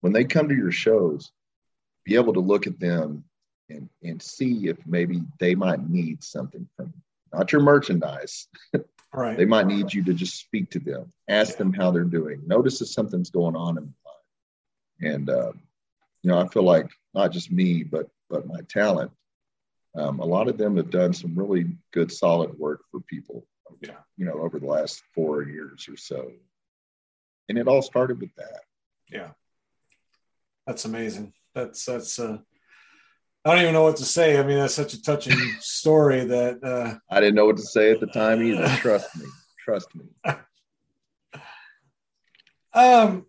When they come to your shows, be able to look at them and, and see if maybe they might need something from you. Not your merchandise. Right. they might need you to just speak to them, ask yeah. them how they're doing, notice if something's going on in life. And uh, you know, I feel like not just me, but but my talent. Um, a lot of them have done some really good, solid work for people. Yeah. You know, over the last four years or so and it all started with that. Yeah, that's amazing. That's that's. Uh, I don't even know what to say. I mean, that's such a touching story that uh, I didn't know what to say at the time either. Trust me. Trust me. Um,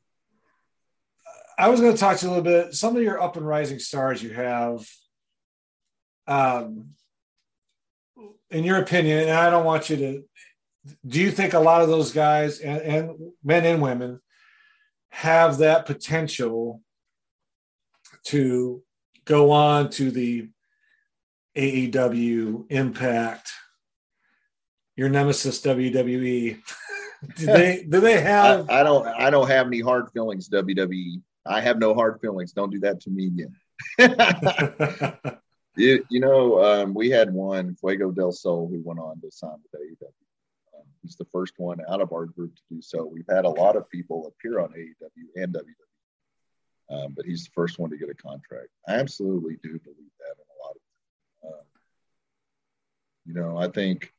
I was going to talk to you a little bit. Some of your up and rising stars you have. Um, in your opinion, and I don't want you to do you think a lot of those guys and, and men and women have that potential to go on to the AEW Impact, your nemesis WWE? do they do they have? I, I, don't I don't have any hard feelings. WWE. I have no hard feelings. Don't do that to me again. you, you know, um, we had one Fuego del Sol who went on to sign with AEW. He's the first one out of our group to do so. We've had a lot of people appear on AEW and WWE, um, but he's the first one to get a contract. I absolutely do believe that in a lot of. Um, you know, I think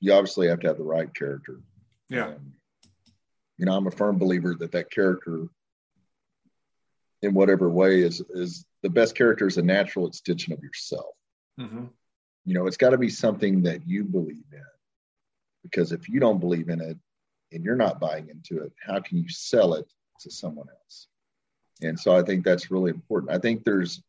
you obviously have to have the right character. Yeah. you know, I'm a firm believer that that character, in whatever way, is is the best character is a natural extension of yourself. Mm-hmm. You know, it's got to be something that you believe in because if you don't believe in it and you're not buying into it, how can you sell it to someone else? And so I think that's really important. I think there's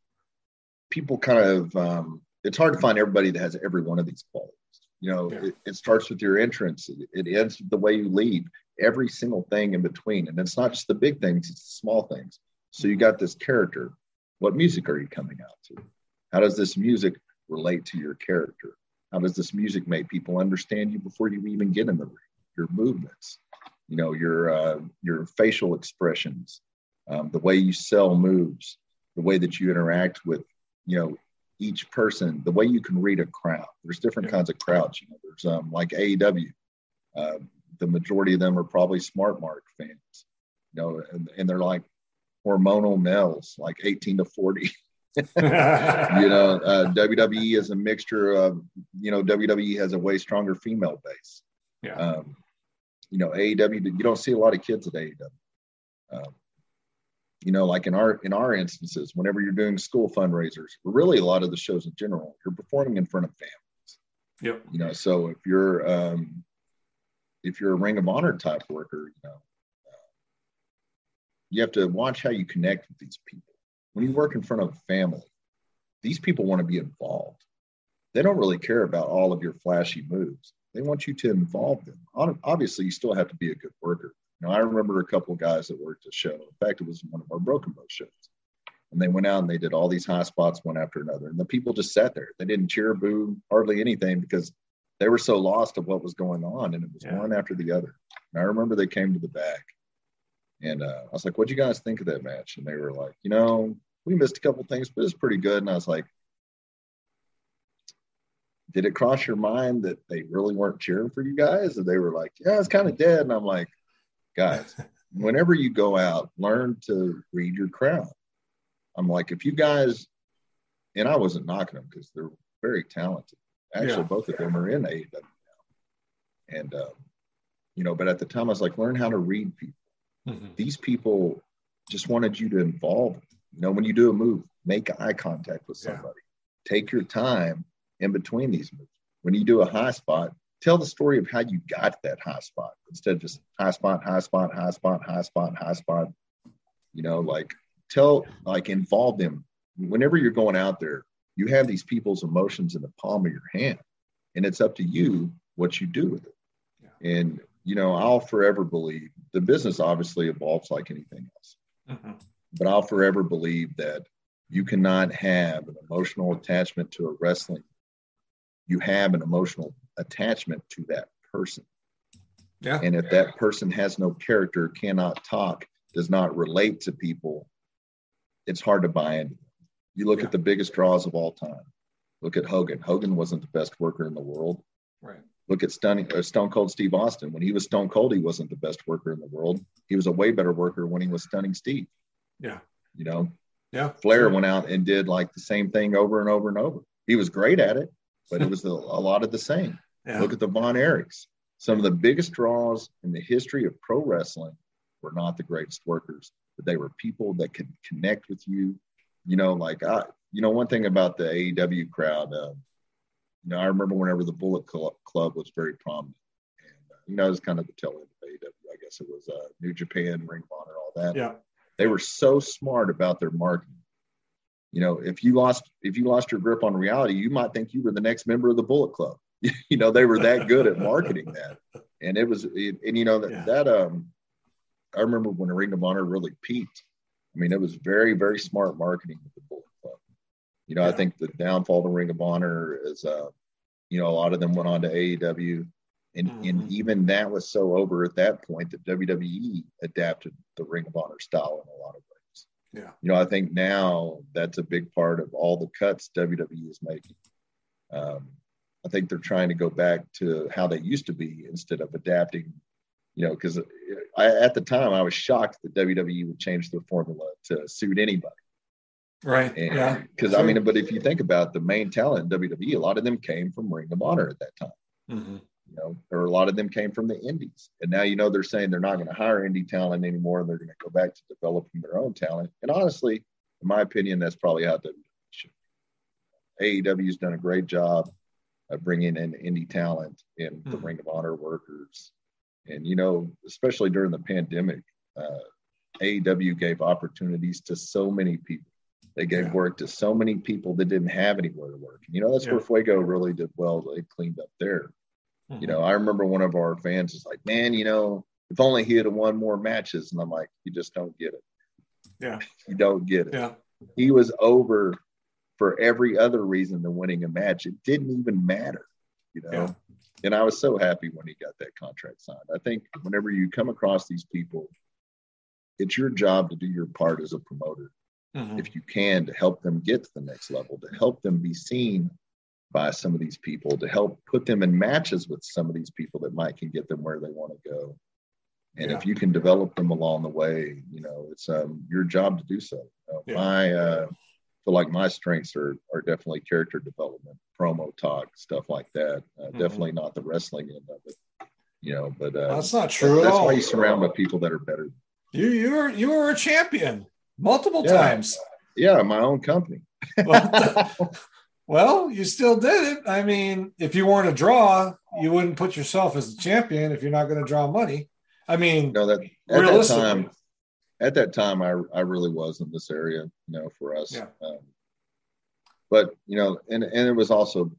people kind of, um, it's hard to find everybody that has every one of these qualities. You know, yeah. it, it, starts with your entrance, it, it ends with the way you leave, every single thing in between. And it's not just the big things, it's the small things. So you got this character. What music are you coming out to? How does this music relate to your character? How does this music make people understand you before you even get in the ring? Your movements, you know, your uh, your facial expressions, um, the way you sell moves, the way that you interact with, you know, each person, the way you can read a crowd. There's different kinds of crowds. You know, there's um, like AEW. Uh, the majority of them are probably Smart Mark fans, you know, and, and they're like hormonal males, like 18 to 40. you know, uh, WWE is a mixture of, you know, WWE has a way stronger female base. Yeah. Um, you know, AEW, you don't see a lot of kids at AEW. Um, you know, like in our in our instances, whenever you're doing school fundraisers, really a lot of the shows in general, you're performing in front of families. Yep. You know, so if you're um, if you're a Ring of Honor type worker, you know, uh, you have to watch how you connect with these people when you work in front of a family, these people want to be involved. They don't really care about all of your flashy moves. They want you to involve them. Obviously, you still have to be a good worker. You know, I remember a couple of guys that worked a show. In fact, it was one of our Broken Bow shows. And they went out and they did all these high spots one after another. And the people just sat there. They didn't cheer, boo, hardly anything because they were so lost of what was going on. And it was yeah. one after the other. And I remember they came to the back and uh, I was like, "What'd you guys think of that match?" And they were like, "You know, we missed a couple things, but it's pretty good." And I was like, "Did it cross your mind that they really weren't cheering for you guys?" And they were like, "Yeah, it's kind of dead." And I'm like, "Guys, whenever you go out, learn to read your crowd." I'm like, if you guys, and I wasn't knocking them because they're very talented. Actually, yeah. both of them are in AEW now, and um, you know, but at the time I was like, learn how to read people Mm-hmm. These people just wanted you to involve them. You know, when you do a move, make eye contact with somebody. Yeah. Take your time in between these moves. When you do a high spot, tell the story of how you got that high spot instead of just high spot, high spot, high spot, high spot, high spot. You know, like tell, like involve them. Whenever you're going out there, you have these people's emotions in the palm of your hand, and it's up to you what you do with it. Yeah. And you know, I'll forever believe the business obviously evolves like anything else, mm-hmm. But I'll forever believe that you cannot have an emotional attachment to a wrestling. You have an emotional attachment to that person. Yeah. And if that person has no character, cannot talk, does not relate to people, it's hard to buy into. You look yeah. at the biggest draws of all time. Look at Hogan. Hogan wasn't the best worker in the world. Right. Look at Stunning, uh, Stone Cold Steve Austin. When he was Stone Cold, he wasn't the best worker in the world. He was a way better worker when he was Stunning Steve. Yeah. You know. Yeah. Flair sure. went out and did like the same thing over and over and over. He was great at it, but it was a, a lot of the same. Yeah. Look at the Von Erichs. Some of the biggest draws in the history of pro wrestling were not the greatest workers, but they were people that could connect with you. You know, like I, you know, one thing about the AEW crowd, uh, you know, I remember whenever the Bullet Club was very prominent, and uh, you know, it was kind of the tail end of AEW. I guess it was uh, New Japan, Ring of Honor, all that. Yeah, they were so smart about their marketing. You know, if you lost if you lost your grip on reality, you might think you were the next member of the Bullet Club. you know, they were that good at marketing that, and it was, and you know that yeah. that um, I remember when Ring of Honor really peaked. I mean, it was very very smart marketing with the Bullet Club. You know, yeah. I think the downfall of Ring of Honor is, uh, you know, a lot of them went on to AEW, and mm-hmm. and even that was so over at that point that WWE adapted the Ring of Honor style in a lot of ways. Yeah. You know, I think now that's a big part of all the cuts WWE is making. Um, I think they're trying to go back to how they used to be instead of adapting. You know, because at the time I was shocked that WWE would change their formula to suit anybody. Right. And, yeah. Because I mean, but if you think about the main talent in WWE, a lot of them came from Ring of Honor at that time. Mm-hmm. You know, or a lot of them came from the indies. And now, you know, they're saying they're not going to hire indie talent anymore and they're going to go back to developing their own talent. And honestly, in my opinion, that's probably how WWE should. AEW's done a great job of bringing in indie talent in the mm-hmm. Ring of Honor workers. And, you know, especially during the pandemic, uh, AEW gave opportunities to so many people they gave yeah. work to so many people that didn't have anywhere to work. You know, that's yeah. where Fuego really did well. They cleaned up there. Mm-hmm. You know, I remember one of our fans was like, man, you know, if only he had won more matches. And I'm like, you just don't get it. Yeah. you don't get it. Yeah. He was over for every other reason than winning a match. It didn't even matter, you know. Yeah. And I was so happy when he got that contract signed. I think whenever you come across these people, it's your job to do your part as a promoter mm-hmm. if you can, to help them get to the next level, to help them be seen by some of these people, to help put them in matches with some of these people that might can get them where they want to go. And yeah. if you can develop them along the way, you know, it's um, your job to do so. Know, yeah. My uh, feel like my strengths are are definitely character development, promo talk, stuff like that. Uh, mm-hmm. Definitely not the wrestling end of it, you know. But uh, that's not true. That's why you surround by people that are better. You you're you are a champion multiple yeah. times. Yeah, my own company. well, you still did it. I mean, if you weren't a draw, you wouldn't put yourself as a champion if you're not going to draw money. I mean, no, that at that time, at that time, I I really was in this area, you know, for us. Yeah. Um, but you know, and and it was also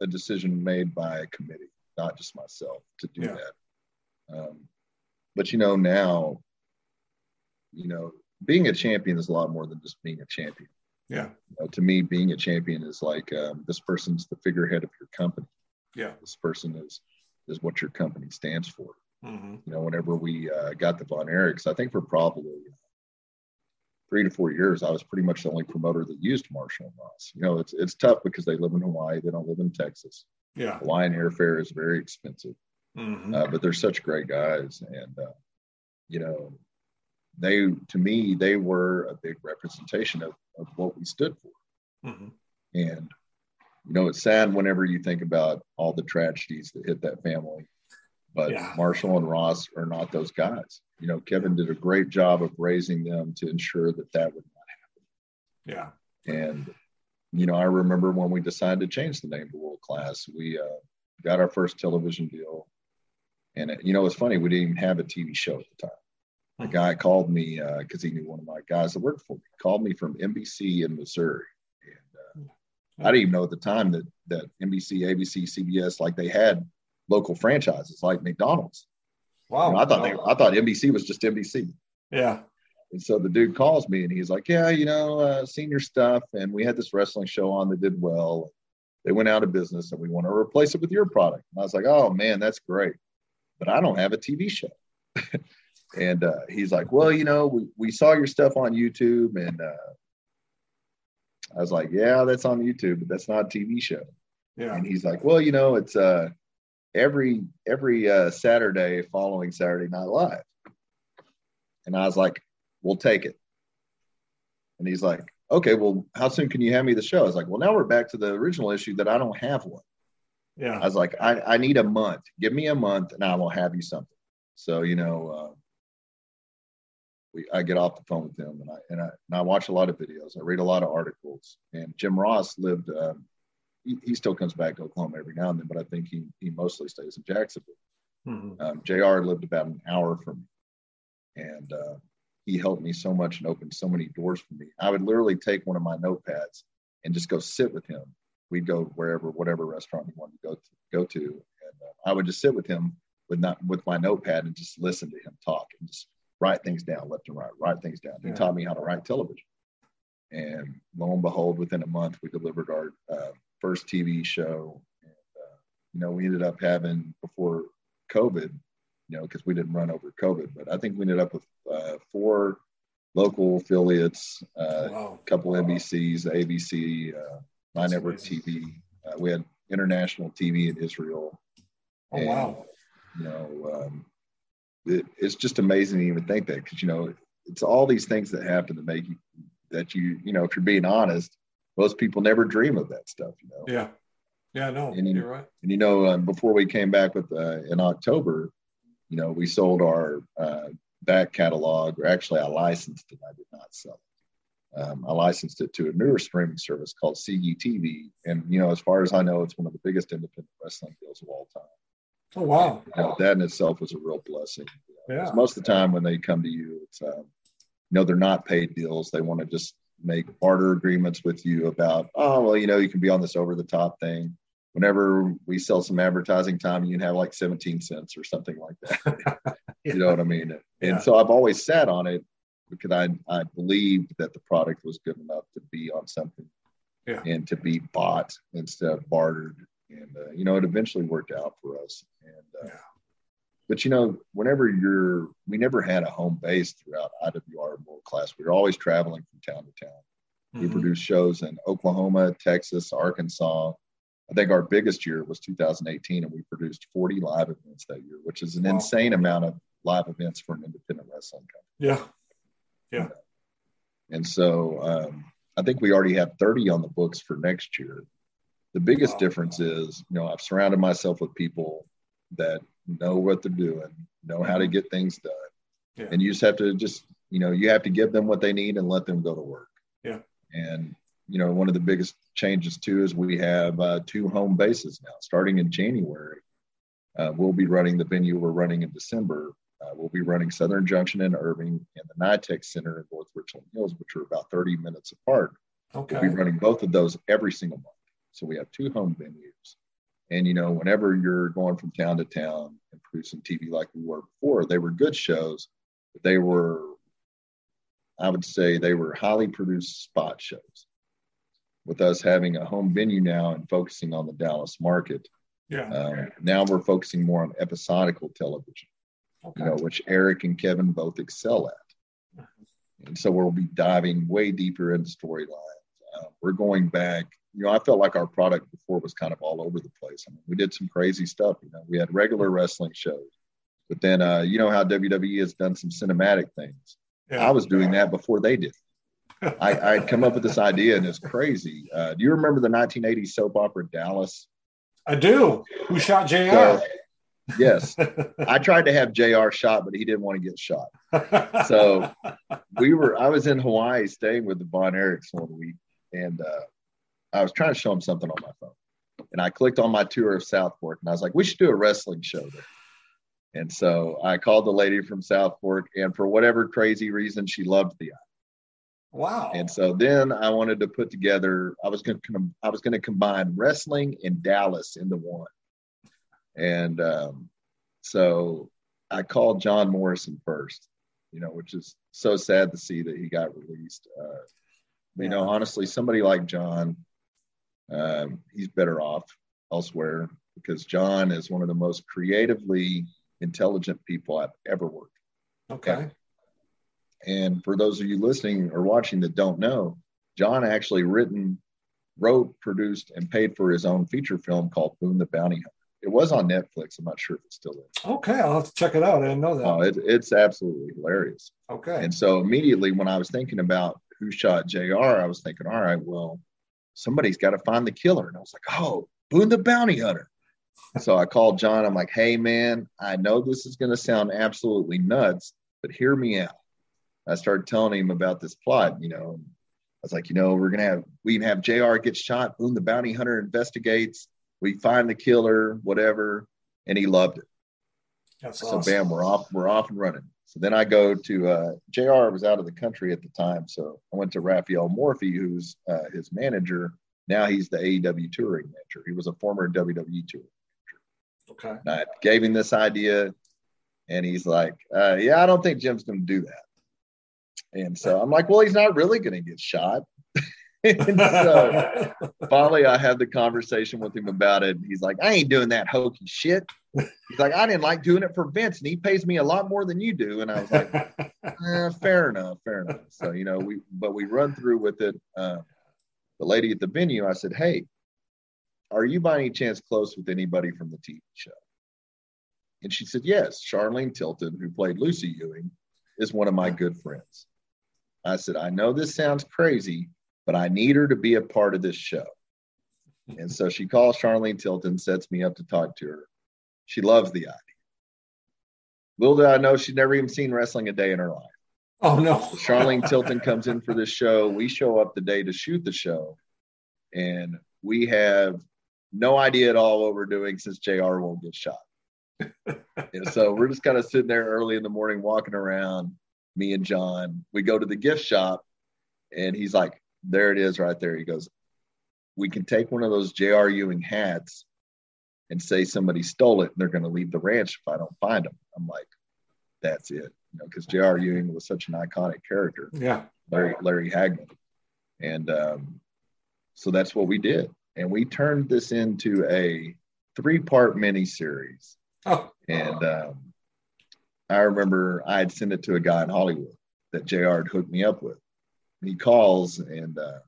a decision made by a committee, not just myself, to do yeah. that. Um, but you know, now, you know, being a champion is a lot more than just being a champion. Yeah. You know, to me, being a champion is like um, this person's the figurehead of your company. Yeah. This person is is what your company stands for. Mm-hmm. You know, whenever we uh, got the Von Erichs, I think for probably three to four years, I was pretty much the only promoter that used Marshall and Ross. You know, it's it's tough because they live in Hawaii, they don't live in Texas. Yeah. Hawaiian airfare is very expensive, mm-hmm. uh, but they're such great guys, and uh, you know, they to me they were a big representation of, of what we stood for mm-hmm. and you know it's sad whenever you think about all the tragedies that hit that family but yeah. marshall and ross are not those guys you know kevin did a great job of raising them to ensure that that would not happen yeah and you know i remember when we decided to change the name to world class we uh got our first television deal. And, it, you know, it's funny, we didn't even have a TV show at the time. A guy called me because uh, he knew one of my guys that worked for me, called me from NBC in Missouri. And uh, I didn't even know at the time that, that NBC, ABC, CBS, like they had local franchises like McDonald's. Wow. You know, I thought wow. they, I thought NBC was just NBC. Yeah. And so the dude calls me and he's like, Yeah, you know, uh, senior stuff. And we had this wrestling show on that did well. They went out of business and we want to replace it with your product. And I was like, Oh, man, that's great. But I don't have a TV show. and uh, he's like, Well, you know, we, we saw your stuff on YouTube. And uh, I was like, Yeah, that's on YouTube, but that's not a TV show. Yeah. And he's like, Well, you know, it's uh, every every uh, Saturday following Saturday Night Live. And I was like, we'll take it. And he's like, okay, well, how soon can you have me the show? I was like, well, now we're back to the original issue that I don't have one. Yeah. I was like, I, I need a month. Give me a month and I will have you something. So, you know, uh, we, I get off the phone with him and I, and I, and I watch a lot of videos. I read a lot of articles and Jim Ross lived, um, he, he, still comes back to Oklahoma every now and then, but I think he, he mostly stays in Jacksonville. Mm-hmm. Um, JR lived about an hour from me. And, uh, he helped me so much and opened so many doors for me. I would literally take one of my notepads and just go sit with him. We'd go wherever, whatever restaurant he wanted to go to, go to, and uh, I would just sit with him with not with my notepad and just listen to him talk and just write things down left and right, write things down. He yeah. taught me how to write television, and lo and behold, within a month, we delivered our uh, first TV show. And, uh, you know, we ended up having before COVID you know, because we didn't run over COVID. But I think we ended up with uh, four local affiliates, uh, wow. a couple wow. NBCs, ABC, uh, My Network amazing. TV. Uh, we had international TV in Israel. Oh and, wow! You know, um, it, it's just amazing to even think that because you know it's all these things that happen to make you that you you know if you're being honest, most people never dream of that stuff. You know. Yeah. Yeah, no, and, you're right. And you know, um, before we came back with uh, in October, you know, we sold our uh, back catalog, or actually, I licensed it. I did not sell it. Um, I licensed it to a newer streaming service called CGTV, and you know, as far as I know, it's one of the biggest independent wrestling deals of all time. Oh wow! And, that in itself was a real blessing. Yeah. Most of the time, when they come to you, it's um, you know they're not paid deals. They want to just make barter agreements with you about, oh well, you know, you can be on this over the top thing whenever we sell some advertising time, you can have like 17 cents or something like that. yeah. You know what I mean? And yeah. so I've always sat on it because I, I believed that the product was good enough to be on something yeah. and to be bought instead of bartered. And, uh, you know, it eventually worked out for us. And, uh, but you know, whenever you're, we never had a home base throughout IWR World Class. We were always traveling from town to town. Mm-hmm. We produced shows in Oklahoma, Texas, Arkansas, I think our biggest year was 2018, and we produced 40 live events that year, which is an wow. insane amount of live events for an independent wrestling company. Yeah. Yeah. And so um, I think we already have 30 on the books for next year. The biggest difference is, you know, I've surrounded myself with people that know what they're doing, know how to get things done. Yeah. And you just have to just, you know, you have to give them what they need and let them go to work. Yeah. And you know, one of the biggest changes too is we have uh, two home bases now. Starting in January, uh, we'll be running the venue we're running in December. Uh, we'll be running Southern Junction in Irving and the NYTEX Center in North Richland Hills, which are about 30 minutes apart. Okay. We'll be running both of those every single month. So we have two home venues. And, you know, whenever you're going from town to town and producing TV like we were before, they were good shows, but they were, I would say, they were highly produced spot shows with us having a home venue now and focusing on the Dallas market. Yeah. Um, now we're focusing more on episodical television, okay. you know, which Eric and Kevin both excel at. And so we'll be diving way deeper into storylines. Uh, we're going back. You know, I felt like our product before was kind of all over the place. I mean, we did some crazy stuff. You know, we had regular wrestling shows, but then uh, you know how WWE has done some cinematic things. Yeah. I was doing that before they did. I, I'd come up with this idea and it's crazy. Uh, do you remember the 1980s soap opera Dallas? I do. Who shot JR? So, yes. I tried to have JR shot, but he didn't want to get shot. So we were, I was in Hawaii staying with the Von Erichs one week and uh, I was trying to show him something on my phone. And I clicked on my tour of Southfork and I was like, we should do a wrestling show there. And so I called the lady from Southfork, and for whatever crazy reason, she loved the idea. Wow. And so then I wanted to put together, I was going to, I was going to combine wrestling and Dallas into one. And um, so I called John Morrison first, you know, which is so sad to see that he got released. Uh, you know, honestly, somebody like John, um, he's better off elsewhere because John is one of the most creatively intelligent people I've ever worked. Okay. And for those of you listening or watching that don't know, John actually written, wrote, produced, and paid for his own feature film called Boone the Bounty Hunter. It was on Netflix. I'm not sure if it's still there. Okay, I'll have to check it out. I didn't know that. Oh, it, it's absolutely hilarious. Okay. And so immediately when I was thinking about who shot JR, I was thinking, all right, well, somebody's got to find the killer. And I was like, oh, Boone the Bounty Hunter. so I called John. I'm like, hey, man, I know this is going to sound absolutely nuts, but hear me out. I started telling him about this plot, you know. I was like, you know, we're gonna have we have JR get shot, Boone the bounty hunter investigates, we find the killer, whatever, and he loved it. That's so awesome. bam, we're off, we're off and running. So then I go to uh, JR was out of the country at the time, so I went to Rafael Morffi, who's uh, his manager. Now he's the AEW touring manager. He was a former WWE touring manager. Okay. And I gave him this idea, and he's like, uh, "Yeah, I don't think Jim's going to do that." And so I'm like, well, he's not really going to get shot. And so finally, I had the conversation with him about it. He's like, I ain't doing that hokey shit. He's like, I didn't like doing it for Vince, and he pays me a lot more than you do. And I was like, eh, fair enough, fair enough. So you know, we but we run through with it. Uh, the lady at the venue, I said, hey, are you by any chance close with anybody from the TV show? And she said, yes, Charlene Tilton, who played Lucy Ewing, is one of my good friends. I said, I know this sounds crazy, but I need her to be a part of this show. And so she calls Charlene Tilton, sets me up to talk to her. She loves the idea. Little did I know she'd never even seen wrestling a day in her life. Oh no. Charlene Tilton comes in for this show. We show up the day to shoot the show, and we have no idea at all what we're doing since JR won't get shot. and so we're just kind of sitting there early in the morning, walking around, me and John. We go to the gift shop, and he's like, There it is right there. He goes, We can take one of those J.R. Ewing hats and say somebody stole it, and they're going to leave the ranch if I don't find them. I'm like, That's it. You know, because J.R. Ewing was such an iconic character. Yeah. Larry, Larry Hagman. And um, so that's what we did. And we turned this into a three part mini series. Oh. And um, I remember I had sent it to a guy in Hollywood that JR had hooked me up with. And he calls and because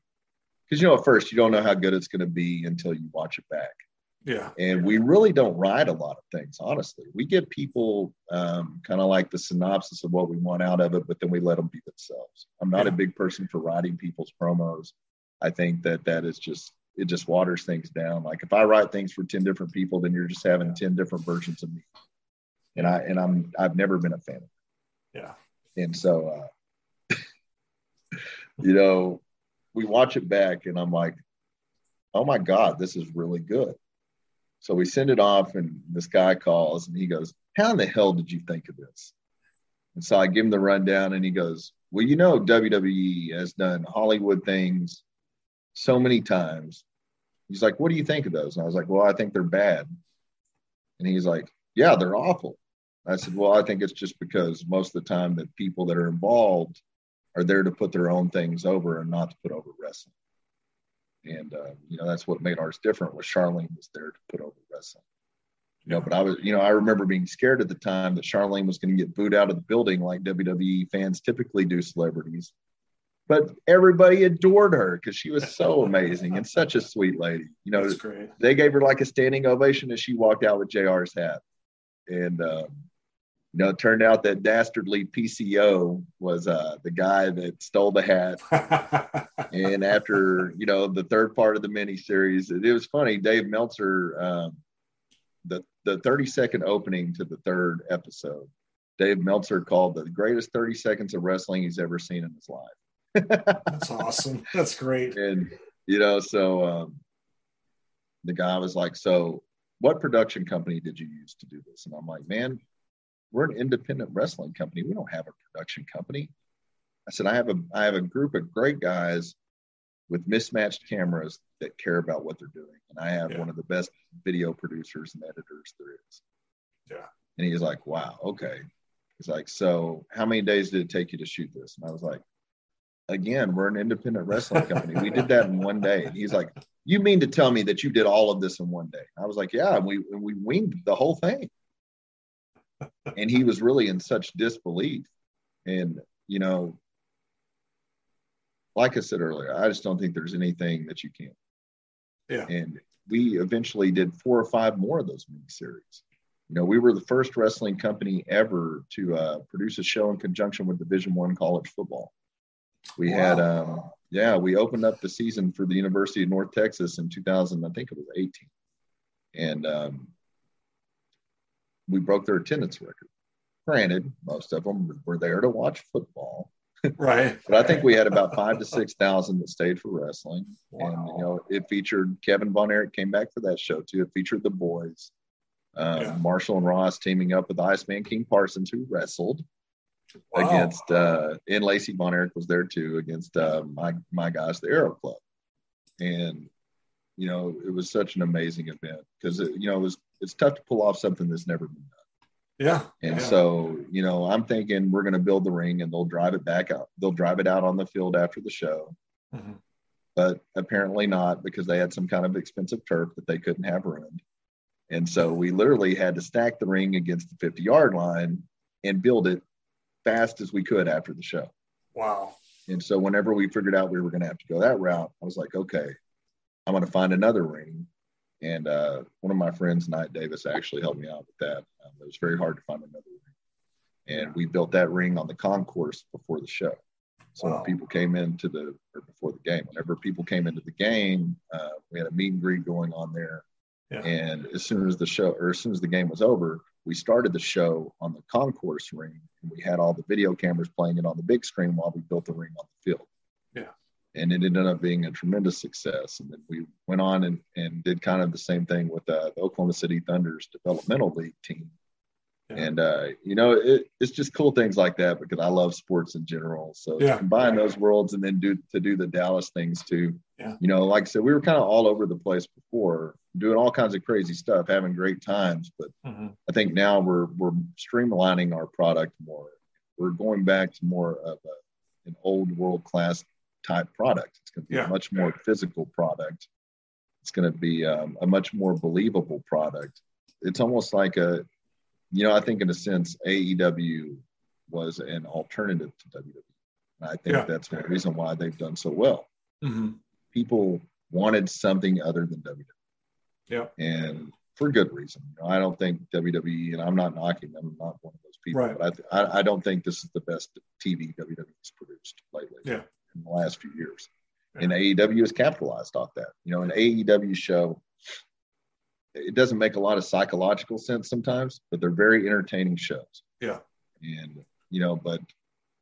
uh, you know at first you don't know how good it's going to be until you watch it back. Yeah. And we really don't write a lot of things, honestly. We give people um, kind of like the synopsis of what we want out of it, but then we let them be themselves. I'm not Yeah. a big person for writing people's promos. I think that that is just it just waters things down. Like if I write things for 10 different people, then you're just having 10 different versions of me. And I and I'm I've never been a fan of it. Yeah. And so uh you know, we watch it back and I'm like, oh my God, this is really good. So we send it off and this guy calls and he goes, How in the hell did you think of this? And so I give him the rundown and he goes, Well, you know, WWE has done Hollywood things so many times. He's like, What do you think of those? And I was like, Well, I think they're bad. And he's like, Yeah, they're awful. I said, Well, I think it's just because most of the time that people that are involved are there to put their own things over and not to put over wrestling. And uh, you know, that's what made ours different was Charlene was there to put over wrestling. You know, but I was, you know, I remember being scared at the time that Charlene was going to get booed out of the building like WWE fans typically do celebrities. But everybody adored her because she was so amazing and such a sweet lady. You know, they gave her like a standing ovation as she walked out with JR's hat. And, um, you know, it turned out that dastardly PCO was uh, the guy that stole the hat. And after, you know, the third part of the mini series, it, it was funny. Dave Meltzer, um, the, the 30 second opening to the third episode, Dave Meltzer called the greatest 30 seconds of wrestling he's ever seen in his life. That's awesome. That's great. and you know so um the guy was like, "So, what production company did you use to do this?" And I'm like, "Man, we're an independent wrestling company. We don't have a production company." I said, "I have a I have a group of great guys with mismatched cameras that care about what they're doing, and I have yeah. one of the best video producers and editors there is." Yeah. And he's like, "Wow, okay." He's like, "So, how many days did it take you to shoot this?" And I was like, "Again, we're an independent wrestling company. we did that in one day." And he's like, "You mean to tell me that you did all of this in one day?" I was like, "Yeah." And we and we winged the whole thing. And he was really in such disbelief. And you know, like I said earlier, I just don't think there's anything that you can't. Yeah. And we eventually did four or five more of those mini series. You know, we were the first wrestling company ever to uh, produce a show in conjunction with Division One college football. We wow. had, um, yeah, we opened up the season for the University of North Texas in 2000. I think it was 18, and um, we broke their attendance record. Granted, most of them were there to watch football, right? but I think we had about five to six thousand that stayed for wrestling, wow. and you know, it featured Kevin Von Erich came back for that show too. It featured the boys. Um, yeah. Marshall and Ross teaming up with Iceman King Parsons, who wrestled wow. against, uh, and Lacey Von Erich was there too against uh, my my guys, the Aero Club, and you know it was such an amazing event because you know it was it's tough to pull off something that's never been done. Yeah. And yeah. so, you know, I'm thinking we're going to build the ring and they'll drive it back out. They'll drive it out on the field after the show. Mm-hmm. But apparently not because they had some kind of expensive turf that they couldn't have ruined. And so we literally had to stack the ring against the 50 yard line and build it fast as we could after the show. Wow. And so whenever we figured out we were going to have to go that route, I was like, okay, I'm going to find another ring. And uh, one of my friends, Knight Davis, actually helped me out with that. Um, it was very hard to find another ring. And we built that ring on the concourse before the show. So wow. when people came into the, or before the game, whenever people came into the game, uh, we had a meet and greet going on there yeah. And as soon as the show, or as soon as the game was over, we started the show on the concourse ring, and we had all the video cameras playing it on the big screen while we built the ring on the field. Yeah. And it ended up being a tremendous success. And then we went on and, and did kind of the same thing with uh, the Oklahoma City Thunder's developmental league team. Yeah. And uh, you know, it, it's just cool things like that because I love sports in general. So yeah. combine those worlds and then do to do the Dallas things too. Yeah. You know, like I said, we were kind of all over the place before, doing all kinds of crazy stuff, having great times. But mm-hmm. I think now we're we're streamlining our product more. We're going back to more of a, an old world class type product. It's going to be yeah. a much more physical product. It's going to be um, a much more believable product. It's almost like a, you know, I think in a sense, AEW was an alternative to WWE. And I think yeah. that's the reason why they've done so well. Mm-hmm. People wanted something other than WWE. Yeah. And for good reason. You know, I don't think WWE, and I'm not knocking them, I'm not one of those people, right. but I, I, I, don't think this is the best TV WWE's produced lately yeah. In the last few years. And AEW has capitalized off that. You know, an AEW show, it doesn't make a lot of psychological sense sometimes, but they're very entertaining shows. Yeah. And, you know, but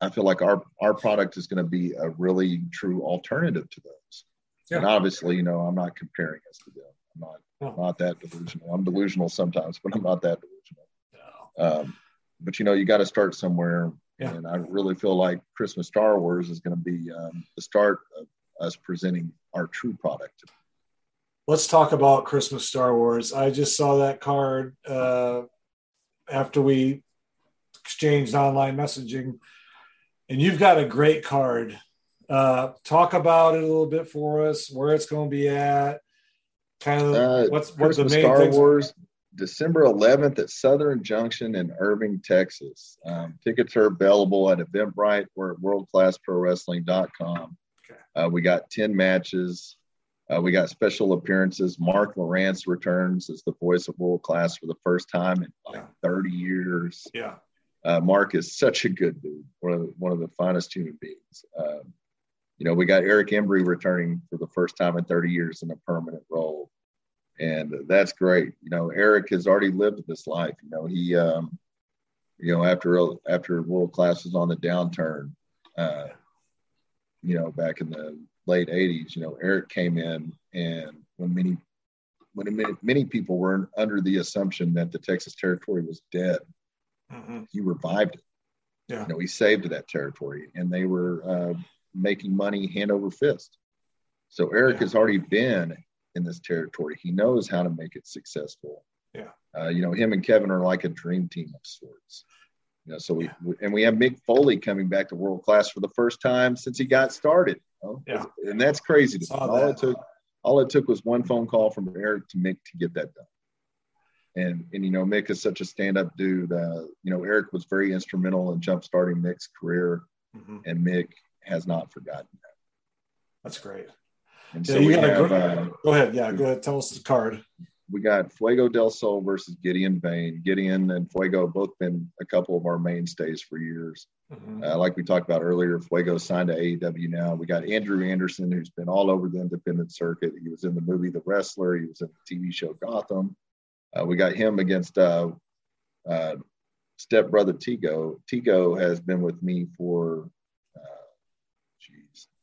I feel like our, our product is going to be a really true alternative to those. Yeah. And obviously, you know, I'm not comparing us to them. I'm not not that delusional. I'm delusional sometimes, but I'm not that delusional. No. Um, but you know, you got to start somewhere. Yeah. And I really feel like Christmas Star Wars is going to be um, the start of us presenting our true product. Let's talk about Christmas Star Wars. I just saw that card uh, after we exchanged online messaging, and you've got a great card. Uh, talk about it a little bit for us, where it's going to be at, Kind of uh, what's what's the main Star things? Wars December 11th at Southern Junction in Irving, Texas. Um, tickets are available at Eventbrite or at worldclassprowrestling.com. Okay. Uh, we got 10 matches. Uh, we got special appearances. Mark Lowrance returns as the voice of World Class for the first time in like yeah. 30 years. Yeah. Uh, Mark is such a good dude, one of the, one of the finest human beings. Um, you know, we got Eric Embry returning for the first time in 30 years in a permanent role and that's great. You know, Eric has already lived this life. You know, he, um, you know, after after world class was on the downturn, uh, you know, back in the late '80s, you know, Eric came in, and when many when many people were under the assumption that the Texas territory was dead, mm-hmm. he revived it. Yeah. You know, he saved that territory, and they were uh, making money hand over fist. So Eric yeah. has already been in this territory. He knows how to make it successful. Yeah. Uh, you know, him and Kevin are like a dream team of sorts. You know, so we, we and we have Mick Foley coming back to world class for the first time since he got started. You know? Yeah. And that's crazy to. All it took all it took was one phone call from Eric to Mick to get that done. And and you know, Mick is such a stand-up dude. Uh, you know, Eric was very instrumental in jump-starting Mick's career, mm-hmm. and Mick has not forgotten that. That's great. And yeah, so we have, go, uh, go ahead. Yeah, go ahead. Tell us the card we got Fuego del Sol versus Gideon Vane. Gideon and Fuego both been a couple of our mainstays for years. Mm-hmm. Uh, like we talked about earlier, Fuego signed to AEW now. We got Andrew Anderson, who's been all over the independent circuit. He was in the movie The Wrestler. He was in the TV show Gotham. Uh, we got him against uh, uh, stepbrother Tigo. Tigo has been with me for,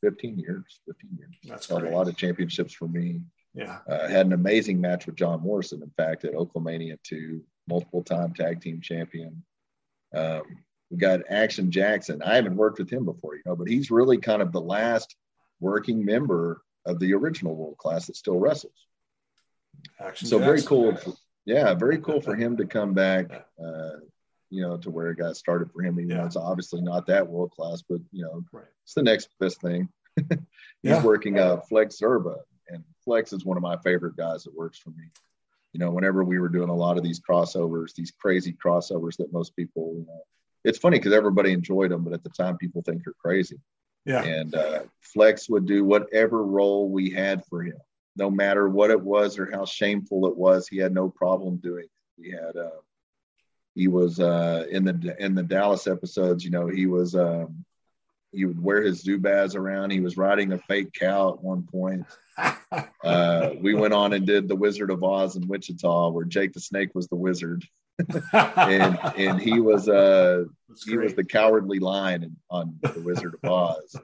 15 years. 15 years. That's Held a lot of championships for me. Yeah. Uh, had an amazing match with John Morrison, in fact, at Oklahomania 2, multiple time tag team champion. Um, we got Action Jackson. I haven't worked with him before, you know, but he's really kind of the last working member of the original world class that still wrestles. Action so Jackson. very cool. Yeah, very cool for him to come back, uh, you know, to where it got started for him. Even yeah. though it's obviously not that world class, but, you know, right. it's the next best thing. he's yeah. working uh, Flex Zerba and Flex is one of my favorite guys that works for me. You know, whenever we were doing a lot of these crossovers, these crazy crossovers that most people, you know, it's funny because everybody enjoyed them, but at the time people think you're crazy. Yeah. And uh, Flex would do whatever role we had for him, no matter what it was or how shameful it was. He had no problem doing it. He had, uh, he was uh, in the in the Dallas episodes. You know, he was um, he would wear his Zubaz around. He was riding a fake cow at one point. Uh, we went on and did the Wizard of Oz in Wichita, where Jake the Snake was the wizard, and and he was uh he was the cowardly lion on the Wizard of Oz.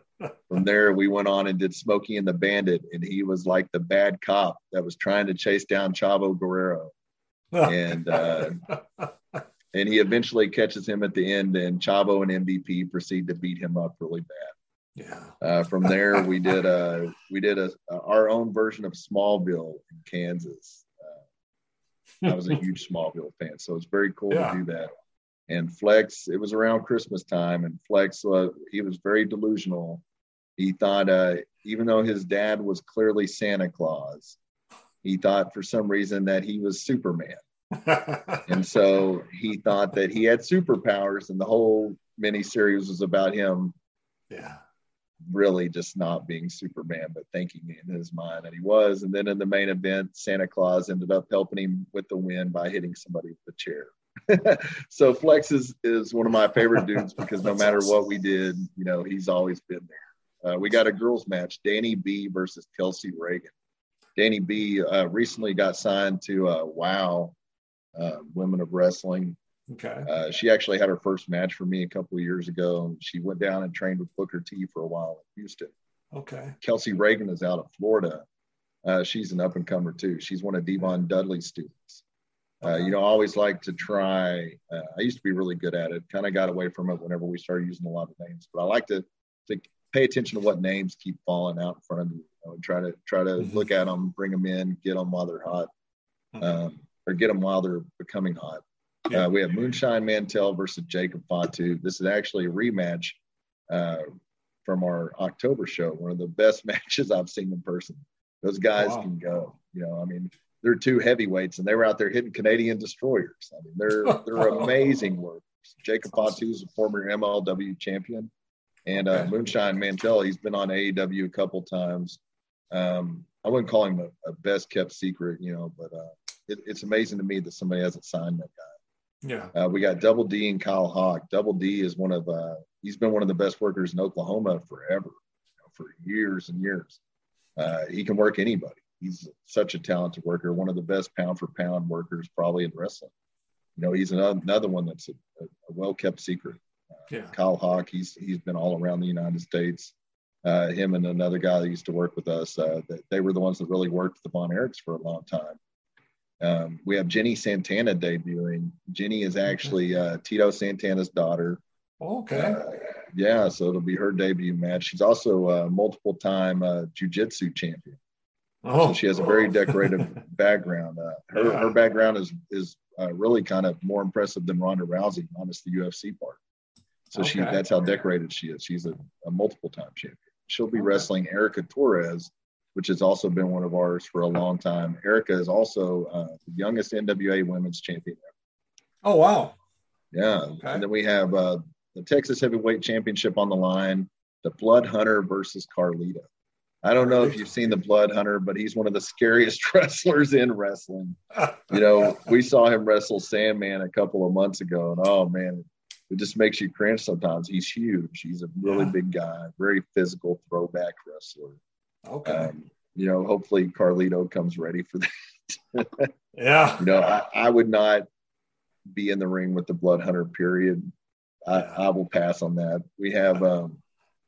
From there, we went on and did Smokey and the Bandit, and he was like the bad cop that was trying to chase down Chavo Guerrero, and uh, and he eventually catches him at the end, and Chavo and MVP proceed to beat him up really bad. Yeah. Uh, from there, we did a we did a, a, our own version of Smallville in Kansas. Uh, I was a huge Smallville fan, so it's very cool yeah. to do that. And Flex, it was around Christmas time, and Flex, uh, he was very delusional. He thought, uh, even though his dad was clearly Santa Claus, he thought for some reason that he was Superman. And so he thought that he had superpowers, and the whole miniseries was about him. Yeah really just not being Superman, but thinking in his mind that he was. And then in the main event, Santa Claus ended up helping him with the win by hitting somebody with a chair. so Flex is, is one of my favorite dudes because no matter what we did, you know, he's always been there. Uh, we got a girls match, Danny B versus Kelsey Reagan. Danny B uh, recently got signed to uh, WOW, uh, Women of Wrestling. Okay. Uh, she actually had her first match for me a couple of years ago, she went down and trained with Booker T for a while in Houston. Okay. Kelsey Reagan is out of Florida. Uh, she's an up and comer too. She's one of D-Von Dudley's students. Uh, okay. you know, I always like to try. Uh, I used to be really good at it. Kind of got away from it whenever we started using a lot of names, but I like to to pay attention to what names keep falling out in front of me. You know, and try to try to mm-hmm. look at them, bring them in, get them while they're hot, um, or get them while they're becoming hot. Uh, we have Moonshine Mantell versus Jacob Fatu. This is actually a rematch uh, from our October show. One of the best matches I've seen in person. Those guys wow. can go. You know, I mean, they're two heavyweights, and they were out there hitting Canadian destroyers. I mean, they're they're amazing workers. Jacob Fatu is a former MLW champion, and uh, Moonshine Mantell, he's been on AEW a couple times. Um, I wouldn't call him a, a, best kept secret, you know, but uh, it, it's amazing to me that somebody hasn't signed that guy. Yeah. Uh, we got Double D and Kyle Hawk. Double D is one of uh, he's been one of the best workers in Oklahoma forever, you know, for years and years. Uh, he can work anybody. He's such a talented worker, one of the best pound for pound workers probably in wrestling. You know, he's another, another one that's a, a well kept secret. Uh, yeah. Kyle Hawk, he's he's been all around the United States. Uh, him and another guy that used to work with us, uh, that they were the ones that really worked the Von Erichs for a long time. Um, we have Jenny Santana debuting. Jenny is actually uh, Tito Santana's daughter. Okay. Uh, yeah, so it'll be her debut match. She's also a multiple time uh, jiu-jitsu champion. Oh. So she has a very decorative background. Uh, her yeah. her background is is uh, really kind of more impressive than Ronda Rousey, minus the UFC part. So okay. she that's how decorated she is. She's a, a multiple time champion. She'll be okay. wrestling Erica Torres, which has also been one of ours for a long time. Erica is also uh, the youngest NWA women's champion ever. Oh wow! Yeah, okay. and then we have uh, the Texas Heavyweight Championship on the line. The Blood Hunter versus Carlito. I don't know if you've seen the Blood Hunter, but he's one of the scariest wrestlers in wrestling. You know, we saw him wrestle Sandman a couple of months ago, and oh man, it just makes you cringe sometimes. He's huge. He's a really yeah. big guy, very physical throwback wrestler. Okay. Um, you know, hopefully Carlito comes ready for that. yeah. You know, I, I, would not be in the ring with the Blood Hunter. Period. I, yeah. I will pass on that. We have um,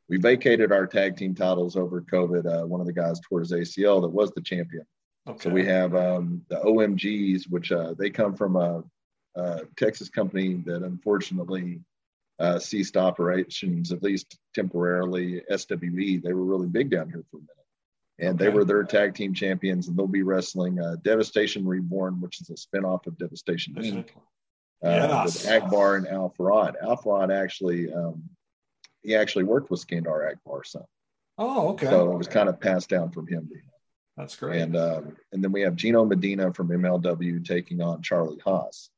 we vacated our tag team titles over COVID. Uh, one of the guys tore his ACL that was the champion. Okay. So we have um, the OMGs, which uh, they come from a, a, Texas company that unfortunately uh, ceased operations, at least temporarily. SWE, they were really big down here for a minute. And okay. they were their tag team champions, and they'll be wrestling uh, Devastation Reborn, which is a spinoff of Devastation Inc. Uh, yes. with Akbar and Al Farad. Al Farad actually um, he actually worked with Skandar Akbar's son. Oh, okay. So it was kind of passed down from him. That's great. And um, and then we have Gino Medina from MLW taking on Charlie Haas.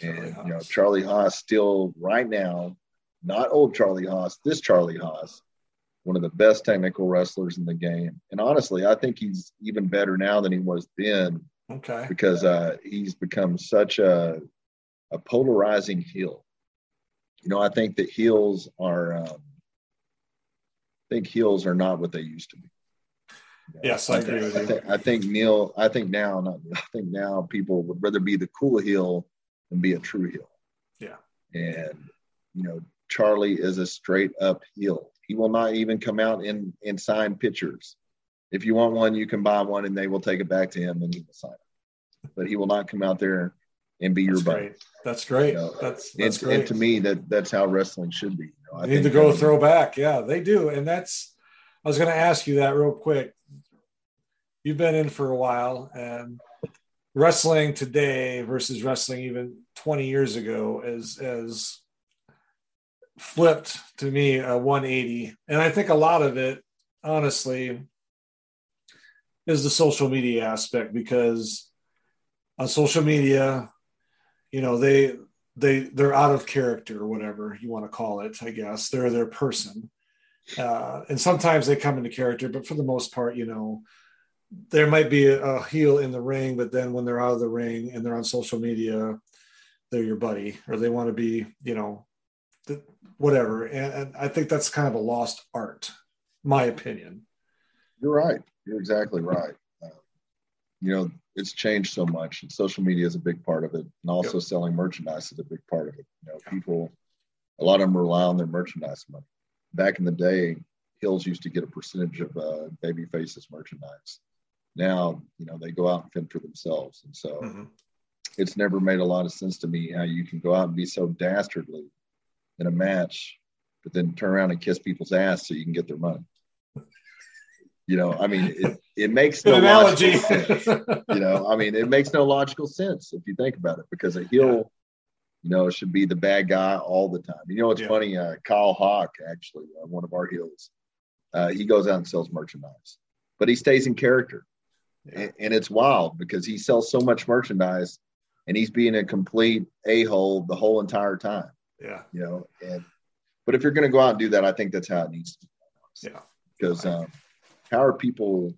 Charlie and Haas. you know, Charlie Haas still right now, not old Charlie Haas, this Charlie Haas, one of the best technical wrestlers in the game. And honestly, I think he's even better now than he was then. Okay. Because uh, he's become such a a polarizing heel. You know, I think that heels are, um, I think heels are not what they used to be. You know, yes, I, I agree with I you. Think, I think Neil, I think now, not, I think now people would rather be the cool heel than be a true heel. Yeah. And, you know, Charlie is a straight up heel. He will not even come out and, and sign pictures. If you want one, you can buy one and they will take it back to him and he will sign it. But he will not come out there and be that's your buddy. Great. That's great. You know, that's, that's and, great. and, to me, that that's how wrestling should be. You know, need to go throw back. Yeah, they do. And that's, I was going to ask you that real quick. You've been in for a while and wrestling today versus wrestling even 20 years ago is, as flipped to me a 180. And I think a lot of it, honestly, is the social media aspect because on social media, you know they they they're out of character or whatever you want to call it i guess they're their person uh, and sometimes they come into character but for the most part you know there might be a, a heel in the ring but then when they're out of the ring and they're on social media they're your buddy or they want to be you know whatever and, and i think that's kind of a lost art my opinion you're right you're exactly right uh, you know it's changed so much. And social media is a big part of it, and also yep. selling merchandise is a big part of it. You know, people, a lot of them rely on their merchandise money. Back in the day, heels used to get a percentage of uh, Babyface's merchandise. Now, you know, they go out and fend for themselves, and so mm-hmm. it's never made a lot of sense to me how you can go out and be so dastardly in a match, but then turn around and kiss people's ass so you can get their money. You know, I mean, it, it makes no analogy. sense. You know, I mean, it makes no logical sense if you think about it, because a heel, yeah. you know, should be the bad guy all the time. You know, it's yeah. funny. Uh, Kyle Hawk, actually, uh, one of our heels, uh, he goes out and sells merchandise, but he stays in character, yeah. and, and it's wild because he sells so much merchandise, and he's being a complete a hole the whole entire time. Yeah, you know, and but if you're going to go out and do that, I think that's how it needs to be. Yeah, because. Um, how are people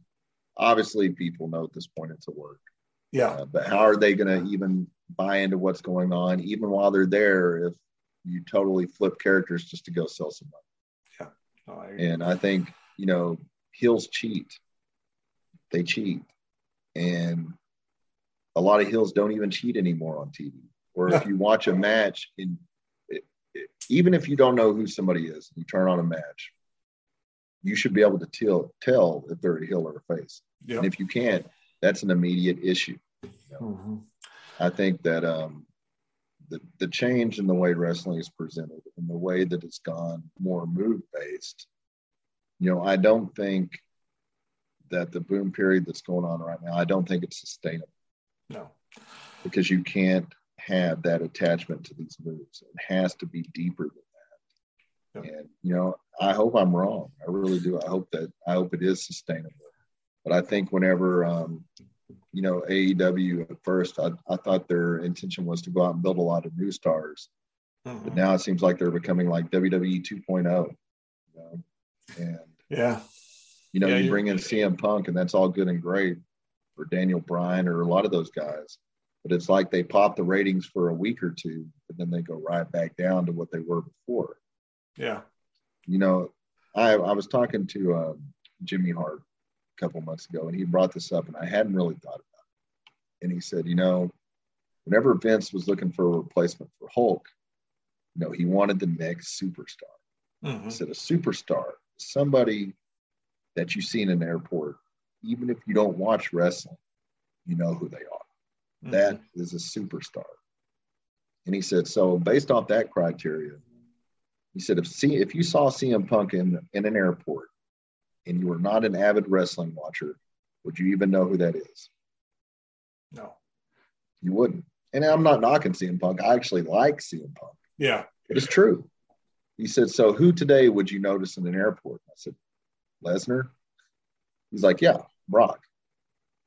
obviously people know at this point it's a work. Yeah. Uh, but how are they going to even buy into what's going on even while they're there if you totally flip characters just to go sell some money? Yeah. I and i think you know heels cheat. They cheat. And a lot of heels don't even cheat anymore on tv or if you watch a match in even if you don't know who somebody is you turn on a match you should be able to tell tell if they're a heel or a face. Yep. And if you can't, that's an immediate issue. You know? mm-hmm. I think that um, the the change in the way wrestling is presented and the way that it's gone more move based. You know, I don't think that the boom period that's going on right now, I don't think it's sustainable. No. Because you can't have that attachment to these moves. It has to be deeper than that. Yep. And you know, I hope I'm wrong. I really do. I hope that I hope it is sustainable. But I think whenever um, you know, AEW at first, I, I thought their intention was to go out and build a lot of new stars. Mm-hmm. But now it seems like they're becoming like WWE 2.0. You know? And yeah, you know, yeah, you bring in CM Punk, and that's all good and great for Daniel Bryan or a lot of those guys. But it's like they pop the ratings for a week or two, but then they go right back down to what they were before. Yeah. You know, I, I was talking to um, Jimmy Hart a couple months ago, and he brought this up, and I hadn't really thought about it. And he said, you know, whenever Vince was looking for a replacement for Hulk, you know, he wanted the next superstar. Mm-hmm. He said, a superstar, somebody that you see in an airport, even if you don't watch wrestling, you know who they are. Mm-hmm. That is a superstar. And he said, so based off that criteria, he said, if see if you saw CM Punk in, in an airport and you were not an avid wrestling watcher, would you even know who that is? No. You wouldn't. And I'm not knocking CM Punk. I actually like CM Punk. Yeah. It's true. He said, So who today would you notice in an airport? I said, Lesnar? He's like, Yeah, Brock.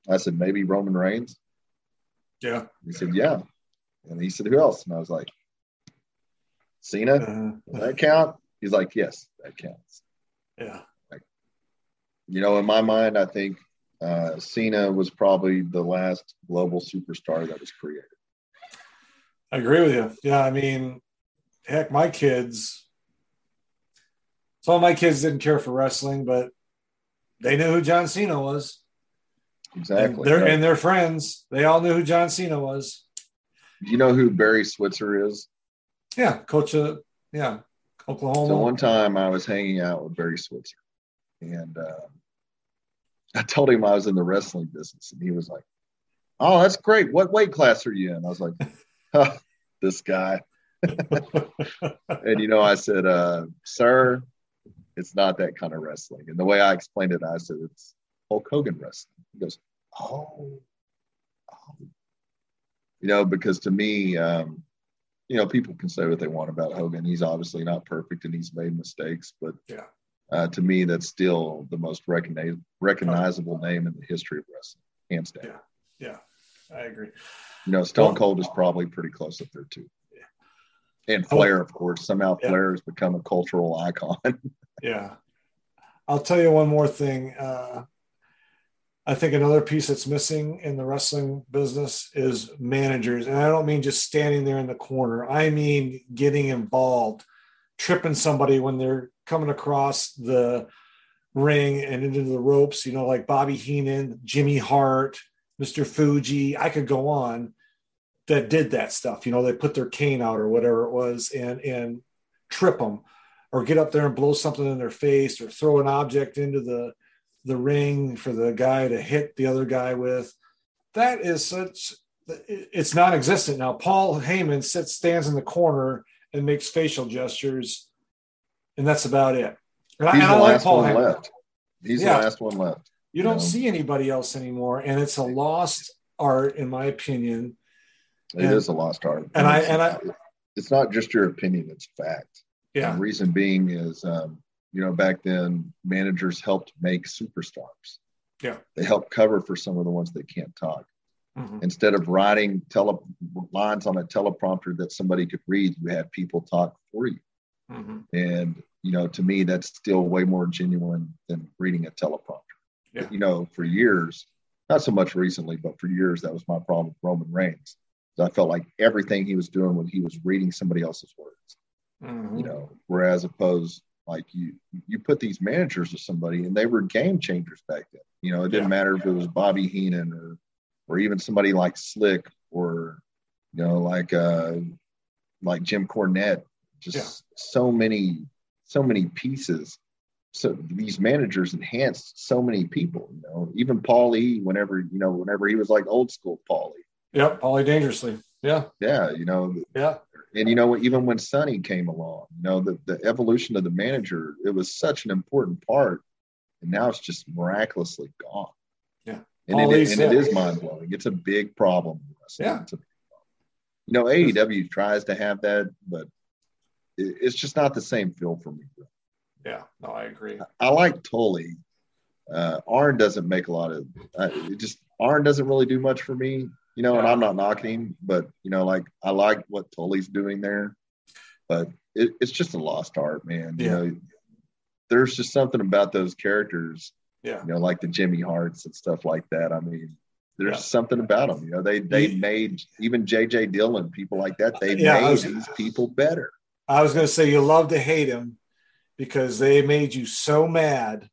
I said, Maybe Roman Reigns? Yeah. He said, Yeah. And he said, Who else? And I was like, Cena? Uh, that count? He's like, Yes, that counts. Yeah. Like, you know, in my mind, I think uh, Cena was probably the last global superstar that was created. I agree with you. Yeah. I mean, heck, my kids, some of my kids didn't care for wrestling, but they knew who John Cena was. Exactly. And, right. and their friends, they all knew who John Cena was. Do you know who Barry Switzer is? Yeah, coach of yeah, Oklahoma. So one time I was hanging out with Barry Switzer, and uh, I told him I was in the wrestling business, and he was like, "Oh, that's great. What weight class are you in?" I was like, oh, "This guy." and you know, I said, uh, "Sir, it's not that kind of wrestling." And the way I explained it, I said, "It's Hulk Hogan wrestling." He goes, "Oh, oh. you know," because to me, um, you know, people can say what they want about Hogan. He's obviously not perfect and he's made mistakes, but yeah, uh, to me, that's still the most recogniz- recognizable name in the history of wrestling, hands down. Yeah, yeah, I agree. You know, Stone well, Cold is probably pretty close up there too. Yeah. And Flair, of course. Somehow yeah. Flair has become a cultural icon. yeah. I'll tell you one more thing. Uh, I think another piece that's missing in the wrestling business is managers. And I don't mean just standing there in the corner, I mean getting involved, tripping somebody when they're coming across the ring and into the ropes, you know, like Bobby Heenan, Jimmy Hart, Mr. Fuji. I could go on that did that stuff. You know, they put their cane out or whatever it was and, and trip them or get up there and blow something in their face or throw an object into the the ring for the guy to hit the other guy with. That is such it's non-existent now. Paul Heyman sits stands in the corner and makes facial gestures, and that's about it. And He's I, the last like one Heyman. left. He's yeah. the last one left. You, you don't know? see anybody else anymore, and it's a lost art, in my opinion. It and, is a lost art, and, and I and I. It's not just your opinion; it's fact. Yeah. And the reason being is um, you know, back then managers helped make superstars. Yeah. They helped cover for some of the ones that can't talk. Mm-hmm. Instead of writing tele lines on a teleprompter that somebody could read, you had people talk for you. Mm-hmm. And, you know, to me, that's still way more genuine than reading a teleprompter. Yeah. You know, for years, not so much recently, but for years, that was my problem with Roman Reigns. I felt like everything he was doing when he was reading somebody else's words. Mm-hmm. You know, whereas opposed like you, you put these managers with somebody, and they were game changers back then. You know, it didn't yeah. matter if it was Bobby Heenan or, or even somebody like Slick or, you know, like uh, like Jim Cornette. Just yeah. so many, so many pieces so these managers enhanced so many people. You know, even Paul E. Whenever you know, whenever he was like old school Paul E. Yep, Paulie dangerously. Yeah, yeah. You know, yeah. And you know, even when Sunny came along, you know, the the evolution of the manager, it was such an important part, and now it's just miraculously gone. Yeah, and, it, is, and it is mind blowing. It's a big problem. Yeah. It's a, you know, AEW tries to have that, but it, it's just not the same feel for me. Yeah, no, I agree. I, I like Tully. Uh, Arn doesn't make a lot of. Uh, it just Arn doesn't really do much for me, you know. Yeah. And I'm not knocking him, but you know, like I like what Tully's doing there, but it, it's just a lost art, man. Yeah. You know, there's just something about those characters. Yeah. You know, like the Jimmy Harts and stuff like that. I mean, there's yeah. something about them. You know, they they made even JJ Dillon, people like that. They yeah, made was, these people better. I was going to say you love to hate him because they made you so mad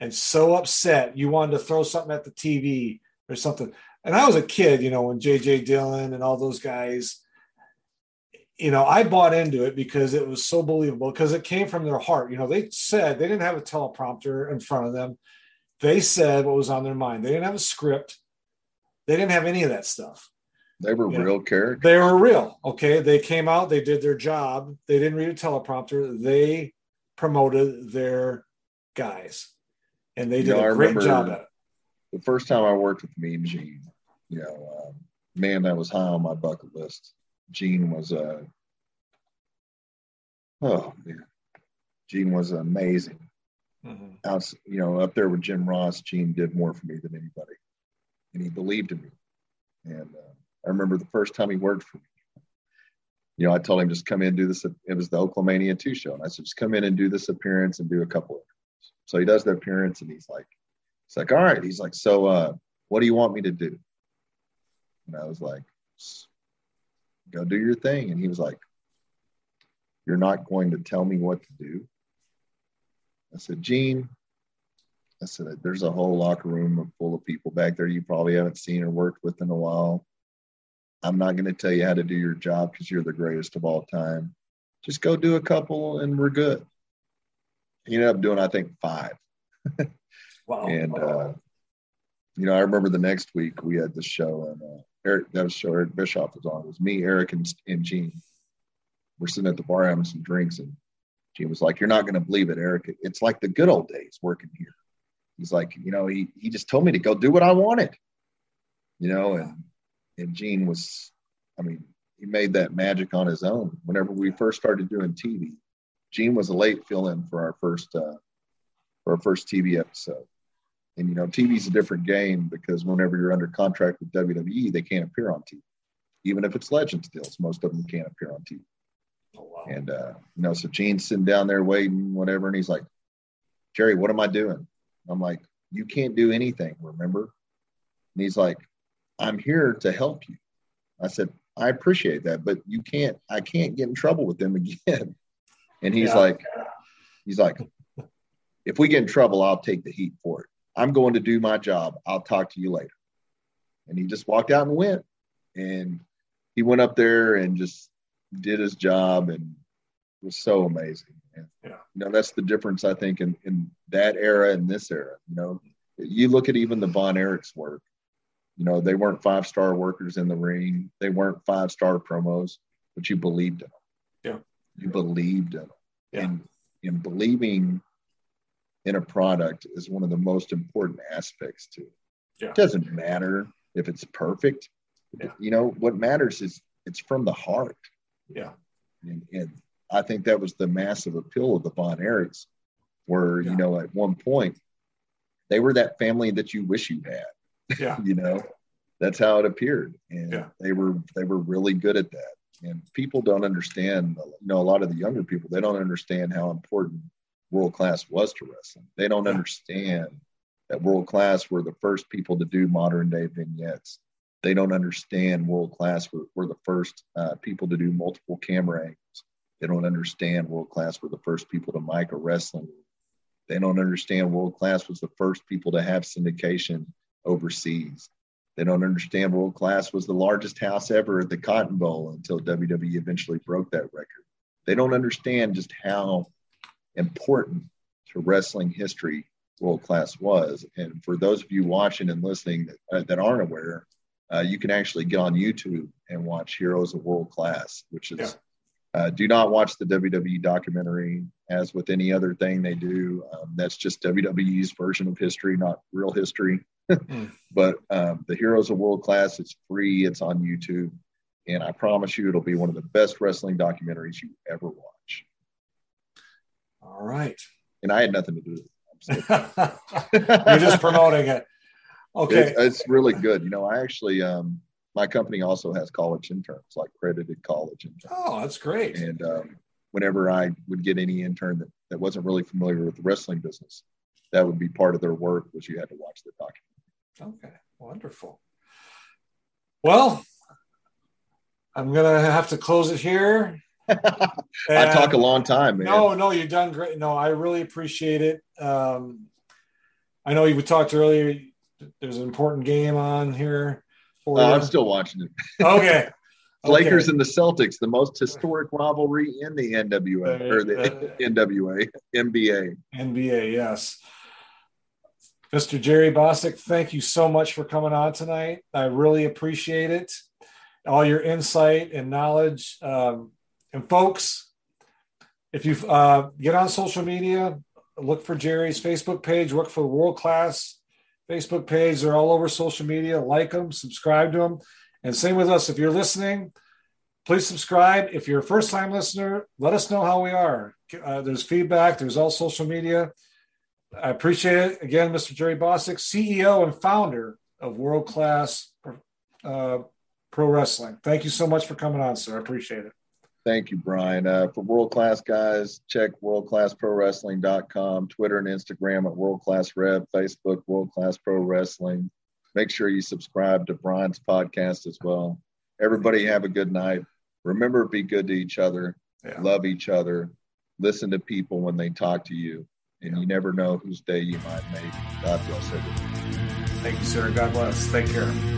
and so upset you wanted to throw something at the TV or something. And I was a kid, you know, when JJ Dillon and all those guys, you know, I bought into it because it was so believable because it came from their heart. You know, they said they didn't have a teleprompter in front of them. They said what was on their mind. They didn't have a script. They didn't have any of that stuff. They were you real know, characters. They were real. Okay. They came out, they did their job. They didn't read a teleprompter. They promoted their guys, and they did you know, a great job at it. The first time I worked with Mean Gene, you know, um, man, that was high on my bucket list. Gene was a, uh, oh man, Gene was amazing. Mm-hmm. Out, you know, up there with Jim Ross, Gene did more for me than anybody, and he believed in me. And uh, I remember the first time he worked for me you know, I told him just come in and do this. It was the Oklahomania 2 show. And I said, just come in and do this appearance and do a couple of interviews. So he does the appearance and he's like, he's like, all right. He's like, so uh, what do you want me to do? And I was like, go do your thing. And he was like, you're not going to tell me what to do. I said, Gene, I said, there's a whole locker room full of people back there you probably haven't seen or worked with in a while. I'm not going to tell you how to do your job because you're the greatest of all time. Just go do a couple and we're good. He ended up doing, I think, five. wow. And, uh, you know, I remember the next week we had the show and uh, Eric, that was show Eric Bischoff was on. It was me, Eric, and, and Gene. We're sitting at the bar having some drinks and Gene was like, You're not going to believe it, Eric. It's like the good old days working here. He's like, You know, he, he just told me to go do what I wanted, you know, and and Gene was, I mean, he made that magic on his own. Whenever we first started doing TV, Gene was a late fill-in for our first uh, for our first TV episode. And you know, TV's a different game because whenever you're under contract with WWE, they can't appear on TV. Even if it's Legends deals, most of them can't appear on TV. Oh, wow. And uh, you know, so Gene's sitting down there waiting, whatever, and he's like, Jerry, what am I doing? I'm like, you can't do anything, remember? And he's like, I'm here to help you. I said, I appreciate that, but you can't, I can't get in trouble with them again. And he's yeah. like, he's like, if we get in trouble, I'll take the heat for it. I'm going to do my job. I'll talk to you later. And he just walked out and went. And he went up there and just did his job and was so amazing. And, yeah. You know, that's the difference, I think, in, in that era and this era. You know, you look at even the Von Erichs work you know, they weren't five star workers in the ring. They weren't five star promos, but you believed in them. Yeah. You believed in them. Yeah. And in believing in a product is one of the most important aspects to it. Yeah. It doesn't matter if it's perfect. Yeah. You know, what matters is it's from the heart. Yeah. And, and I think that was the massive appeal of the Von Erichs, where, yeah. you know, at one point, they were that family that you wish you had. Yeah. you know, that's how it appeared. And yeah. they were they were really good at that. And people don't understand, you know, a lot of the younger people, they don't understand how important world class was to wrestling. They don't understand that world class were the first people to do modern day vignettes. They don't understand world class were, were the first uh, people to do multiple camera angles. They don't understand world class were the first people to mic a wrestling. They don't understand world class was the first people to have syndication overseas. They don't understand world class was the largest house ever at the Cotton Bowl until WWE eventually broke that record. They don't understand just how important to wrestling history world class was. And for those of you watching and listening that, uh, that aren't aware, uh, you can actually get on YouTube and watch Heroes of World Class, which is. Yeah. Uh, do not watch the WWE documentary. As with any other thing they do, um, that's just WWE's version of history, not real history. mm. But um, the Heroes of World Class, it's free. It's on YouTube, and I promise you, it'll be one of the best wrestling documentaries you ever watch. All right. And I had nothing to do with it. You're just promoting it. Okay. It's, it's, really good. You know, I actually, um, my company also has college interns, like credited college interns. Oh, that's great. And um, whenever I would get any intern that, that wasn't really familiar with the wrestling business, that would be part of their work was you had to watch the documentary. Okay, wonderful. Well, I'm gonna have to close it here. I talk a long time, man. No, no, you've done great. No, I really appreciate it. Um, I know you talked earlier. There's an important game on here. For uh, I'm still watching it. Okay. Lakers okay. and the Celtics, the most historic rivalry in the NWA or the uh, NWA, NBA. NBA, yes. Mr. Jerry Bostic, thank you so much for coming on tonight. I really appreciate it. All your insight and knowledge. Um, and folks, if you uh, get on social media, look for Jerry's Facebook page, look for World Class Facebook page. They're all over social media. Like them, subscribe to them. And same with us. If you're listening, please subscribe. If you're a first time listener, let us know how we are. Uh, there's feedback, there's all social media. I appreciate it. Again, Mr. Jerry Bostic, CEO and founder of World Class uh, Pro Wrestling. Thank you so much for coming on, sir. I appreciate it. Thank you, Brian. Uh, for world class guys, check worldclassprowrestling.com, Twitter and Instagram at World Class Rev, Facebook World Class Pro Wrestling. Make sure you subscribe to Brian's podcast as well. Everybody have a good night. Remember, be good to each other, yeah. love each other, listen to people when they talk to you, and yeah. you never know whose day you might make. God bless everyone. Thank you, sir. God bless. Take care.